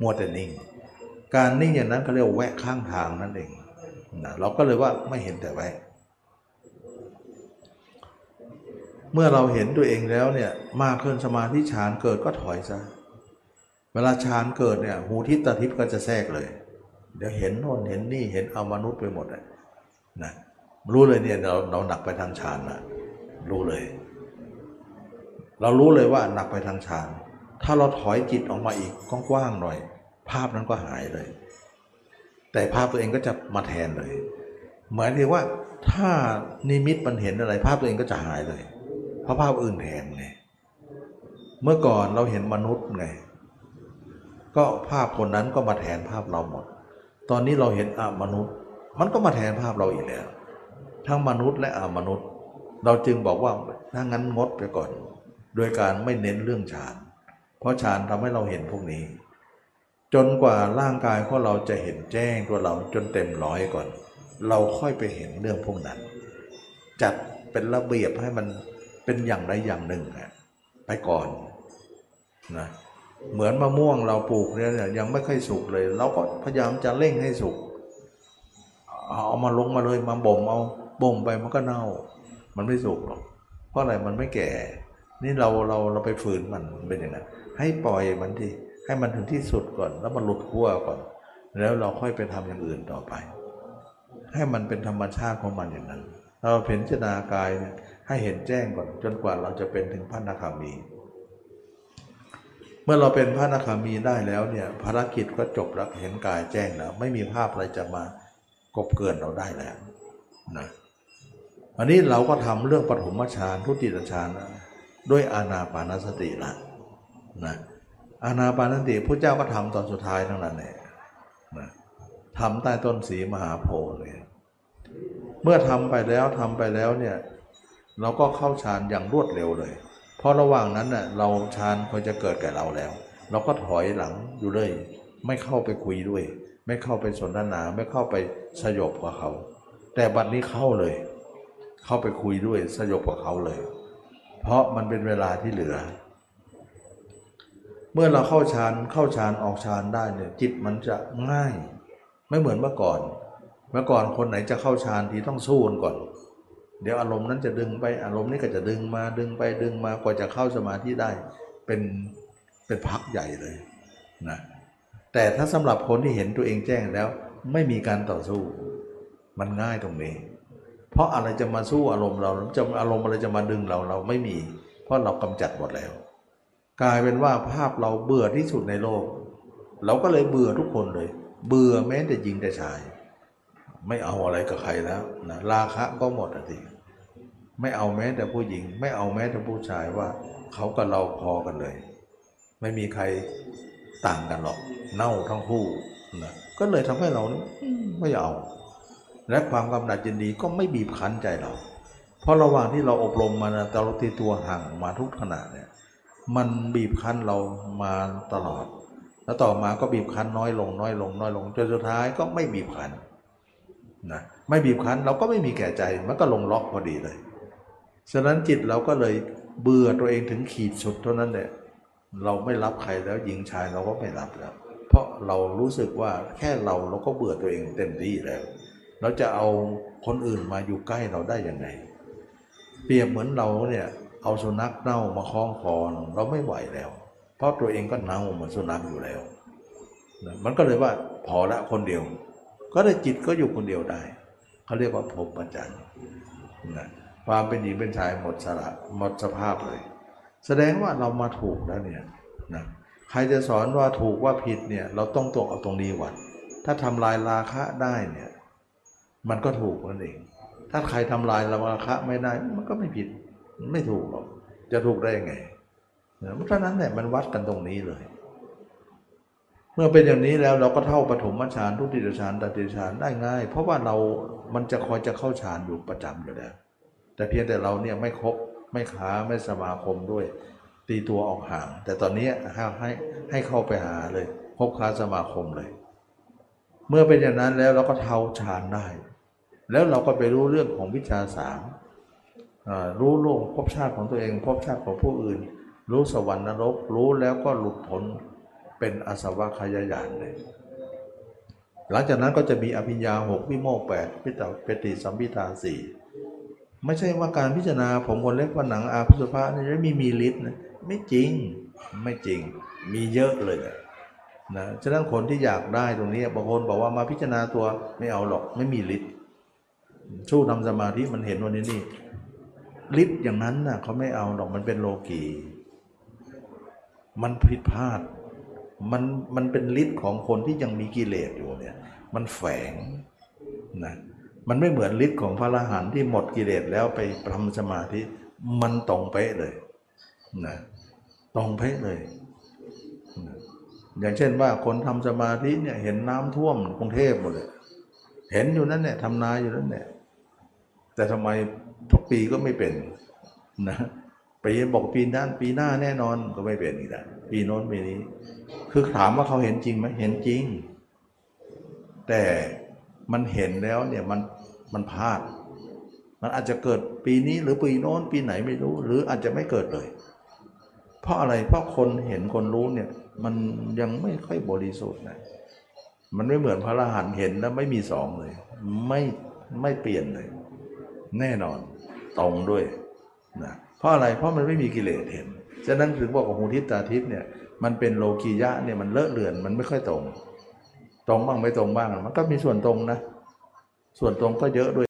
มัวแต่นิ่ง การนิ่งอย่างนั้นเขาเรียกว่าแวะข้างทางนั่นเอง นะเราก็เลยว่าไม่เห็นแต่แวะเมื่อเราเห็นตัวเองแล้วเนี่ยมากขึ้นสมาธิฌานเกิดก็ถอยซะเวลาฌานเกิดเนี่ยหูทิตาทิพก็จะแทรกเลย เดี๋ยวเห็นโน่นเห็นนี่เห็นเอามนุษย์ไปหมดเลยนะรู้เลยเนี่ยเราเราหนักไปทางฌานนะรู้เลย เรารู้เลยว่าหนักไปทางฌานถ้าเราถอยจิตออกมาอีกกว้างๆหน่อย ภาพนั้นก็หายเลย แต่ภาพตัวเองก็จะมาแทนเลย หมายถึงว่าถ้านิมิตมันเห็นอะไร ภาพตัวเองก็จะหายเลยเพราะภาพอื่นแทนไงเมื่อก่อนเราเห็นมนุษย์ไง ก็ภาพคนนั้นก็มาแทนภาพเราหมด ตอนนี้เราเห็นอามนุษย์ มันก็มาแทนภาพเราอีกแล้ว ทั้งมนุษย์และอามนุษย์ เราจึงบอกว่าถ้างั้นงดไปก่อน โดยการไม่เน้นเรื่องฌาน เพราะฌานทำให้เราเห็นพวกนี้ จนกว่าร่างกายของเราจะเห็นแจ้งตัวเราจนเต็มร้อยก่อน เราค่อยไปเห็นเรื่องพวกนั้น จัดเป็นระเบียบให้มันเป็นอย่างใดอย่างหนึ่งอะไปก่อนนะเหมือนมะม่วงเราปลูกเนี่ยยังไม่ค่อยสุกเลย เราก็พยายามจะเร่งให้สุกเอามาลงมาเลยมาบ่มเอาบ่มไปมันก็เน่า มันไม่สุกหรอกเพราะอะไรมันไม่แก่ นี่เราเราเราไปฝืนมันเป็นอย่างนั้นให้ปล่อยมันที่ ให้มันถึงที่สุดก่อน แล้วมันหลุดขั้วก่อน แล้วเราค่อยไปทำอย่างอื่นต่อไป ให้มันเป็นธรรมชาติของมันอย่างนั้น เราเห็นจนากายเนี่ยให้เห็นแจ้งก่อน จนกว่าเราจะเป็นถึงพระนาคามี เมื่อเราเป็นพระนาคามีได้แล้วเนี่ยภารกิจก็จบแล้วเห็นกายแจ้งแล้วไม่มีภาพอะไรจะมากบเกินเราได้แล้วนะอันนี้เราก็ทำเรื่องปฐมฌานทุติยฌานด้วยอานาปานสติละนะ อานาปานสติพระเจ้าก็ทำตอนสุดท้ายทั้งนั้นเลยนะทำใต้ต้นสีมหาโพธิ์เลยเมื่อทำไปแล้วทำไปแล้วเนี่ยเราก็เข้าฌานอย่างรวดเร็วเลย เพราะระหว่างนั้นน่ะเราฌานควรจะเกิดแก่เราแล้ว เราก็ถอยหลังอยู่เลย ไม่เข้าไปคุยด้วย ไม่เข้าไปสนทนาไม่เข้าไปสยบกับเขา แต่บัดนี้เข้าเลย เข้าไปคุยด้วยสยบกับเขาเลย เพราะมันเป็นเวลาที่เหลือ เมื่อเราเข้าฌานเข้าฌานออกฌานได้เนี่ยจิตมันจะง่าย ไม่เหมือนเมื่อก่อน เมื่อก่อนคนไหนจะเข้าฌานทีต้องสู้กันก่อน เดี๋ยวอารมณ์นั้นจะดึงไปอารมณ์นี้ก็จะดึงมาดึงไปดึงมากว่าจะเข้าสมาธิได้เป็นเป็นพักใหญ่เลยนะแต่ถ้าสำหรับคนที่เห็นตัวเองแจ้งแล้วไม่มีการต่อสู้ มันง่ายตรงนี้ เพราะอะไรจะมาสู้อารมณ์เราจะอารมณ์อะไรจะมาดึงเราเราไม่มี เพราะเรากำจัดหมดแล้ว กลายเป็นว่าภาพเราเบื่อที่สุดในโลก เราก็เลยเบื่อทุกคนเลย เบื่อแม้แต่หญิงแต่ชาย ไม่เอาอะไรกับใครแล้วนะราคะก็หมดอะทีไม่เอาแม้แต่ผู้หญิง ไม่เอาแม้แต่ผู้ชายว่าเขากับเราพอกันเลย ไม่มีใครต่างกันหรอก เน่าทั้งคู่นะก็เลยทำให้เรานี่ไม่เอา และความกำหนัดยินดีก็ไม่บีบคั้นใจเรา เพราะระหว่างที่เราอบรมมานะต่เราตีตัวห่างมาทุกขณะเนี่ย มันบีบคั้นเรามาตลอด แล้วต่อมาก็บีบคั้นน้อยลงน้อยลงน้อยลงจนสุดท้ายก็ไม่บีบคั้นนะไม่บีบคั้นเราก็ไม่มีแก่ใจมันก็ลงล็อกพอดีเลยฉะนั้นจิตเราก็เลยเบื่อตัวเองถึงขีดสุดเท่านั้นแหละเราไม่รับใครแล้วหญิงชายเราก็ไม่รับแล้ว เพราะเรารู้สึกว่าแค่เราเราก็เบื่อตัวเองเต็มที่แล้ว เราจะเอาคนอื่นมาอยู่ใกล้เราได้ยังไง เปรียบเหมือนเราเนี่ย เอาสุนัขเน่ามาคล้องคอเราไม่ไหวแล้ว เพราะตัวเองก็เน่าเหมือนสุนัขอยู่แล้ว มันก็เลยว่าพอละคนเดียว ก็ได้จิตก็อยู่คนเดียวได้เขาเรียกว่าพรหมจรรย์นะความเป็นหญิงเป็นชายหมดสระหมดสภาพเลย แสดงว่าเรามาถูกแล้วเนี่ยนะใครจะสอนว่าถูกว่าผิดเนี่ยเราต้องตรงเอาตรงนี้วัดถ้าทำลายราคะได้เนี่ยมันก็ถูกนั่นเอง ถ้าใครทำลายราคะไม่ได้มันก็ไม่ผิด ไม่ถูกหรอก จะถูกได้ยังไงเพราะฉะนั้นเนี่ยมันวัดกันตรงนี้เลย เมื่อเป็นอย่างนี้แล้วเราก็เท่าปฐมฌานทุติยฌานตติยฌานได้ง่าย เพราะว่าเรามันจะคอยจะเข้าฌานอยู่ประจำอยู่แล้ว แต่เพียงแต่เราเนี่ยไม่ครบไม่ค้าไม่สมาคมด้วย ตีตัวออกห่าง แต่ตอนนี้ให้ให้ให้เข้าไปหาเลยคบค้าสมาคมเลย เมื่อเป็นอย่างนั้นแล้วเราก็เท่าฌานได้ แล้วเราก็ไปรู้เรื่องของวิชาสาม รู้โลกภพชาติของตัวเองภพชาติของผู้อื่น รู้สวรรค์นรก รู้แล้วก็หลุดพ้นเป็นอสวะขยายานเลยหลังจากนั้นก็จะมีอภิญญาหกวิโมกขแปดพิตาปฏิสัมพิทาสี่ไม่ใช่ว่าการพิจารณาผมคนเล็กว่าหนังอาพุสภะนี่ไม่มีฤทธิ์นะไม่จริงไม่จริงมีเยอะเลยนะนะฉะนั้นคนที่อยากได้ตรงนี้บางคนบอกว่ามาพิจารณาตัวไม่เอาหรอกไม่มีฤทธิ์สู้ทำสมาธิมันเห็นวันนี้นี่ ฤทธิ์อย่างนั้นน่ะเขาไม่เอาหรอกมันเป็นโลกีมันผิดพลาด มันมันเป็นฤทธิ์ของคนที่ยังมีกิเลสอยู่เนี่ย มันแฝงนะมันไม่เหมือนฤทธิ์ของพระอรหันต์ที่หมดกิเลสแล้วไปทำสมาธิมันตรงเป๊ะเลยนะตรงเป๊ะเลยนะอย่างเช่นว่าคนทำสมาธิเนี่ยเห็นน้ำท่วมกรุงเทพหมดเลย เห็นอยู่นั่นเนี่ยทำนาอยู่นั่นเนี่ยแต่ทำไม ทุกปีก็ไม่เป็นนะปีบอกปีนั้นปีหน้าแน่นอนก็ไม่เป็นอีกแล้วปีโน้นปีนี้ คือถามว่าเขาเห็นจริงไหมเห็นจริง แต่มันเห็นแล้วเนี่ยมันมันพลาด มันอาจจะเกิดปีนี้หรือปีโน้นปีไหนไม่รู้ หรืออาจจะไม่เกิดเลย เพราะอะไรเพราะคนเห็นคนรู้เนี่ย มันยังไม่ค่อยบริสุทธิ์นะมันไม่เหมือนพระอรหันต์เห็นแล้วไม่มีสองเลย ไม่ไม่เปลี่ยนเลย แน่นอน ตรงด้วยนะเพราะอะไรเพราะมันไม่มีกิเลสเห็นฉะนั้นถึงบอกว่าหูทิพตาทิพย์เนี่ยมันเป็นโลกียะเนี่ยมันเลอะเลือนมันไม่ค่อยตรง ตรงบ้างไม่ตรงบ้างมันก็มีส่วนตรงนะ ส่วนตรงก็เยอะด้วย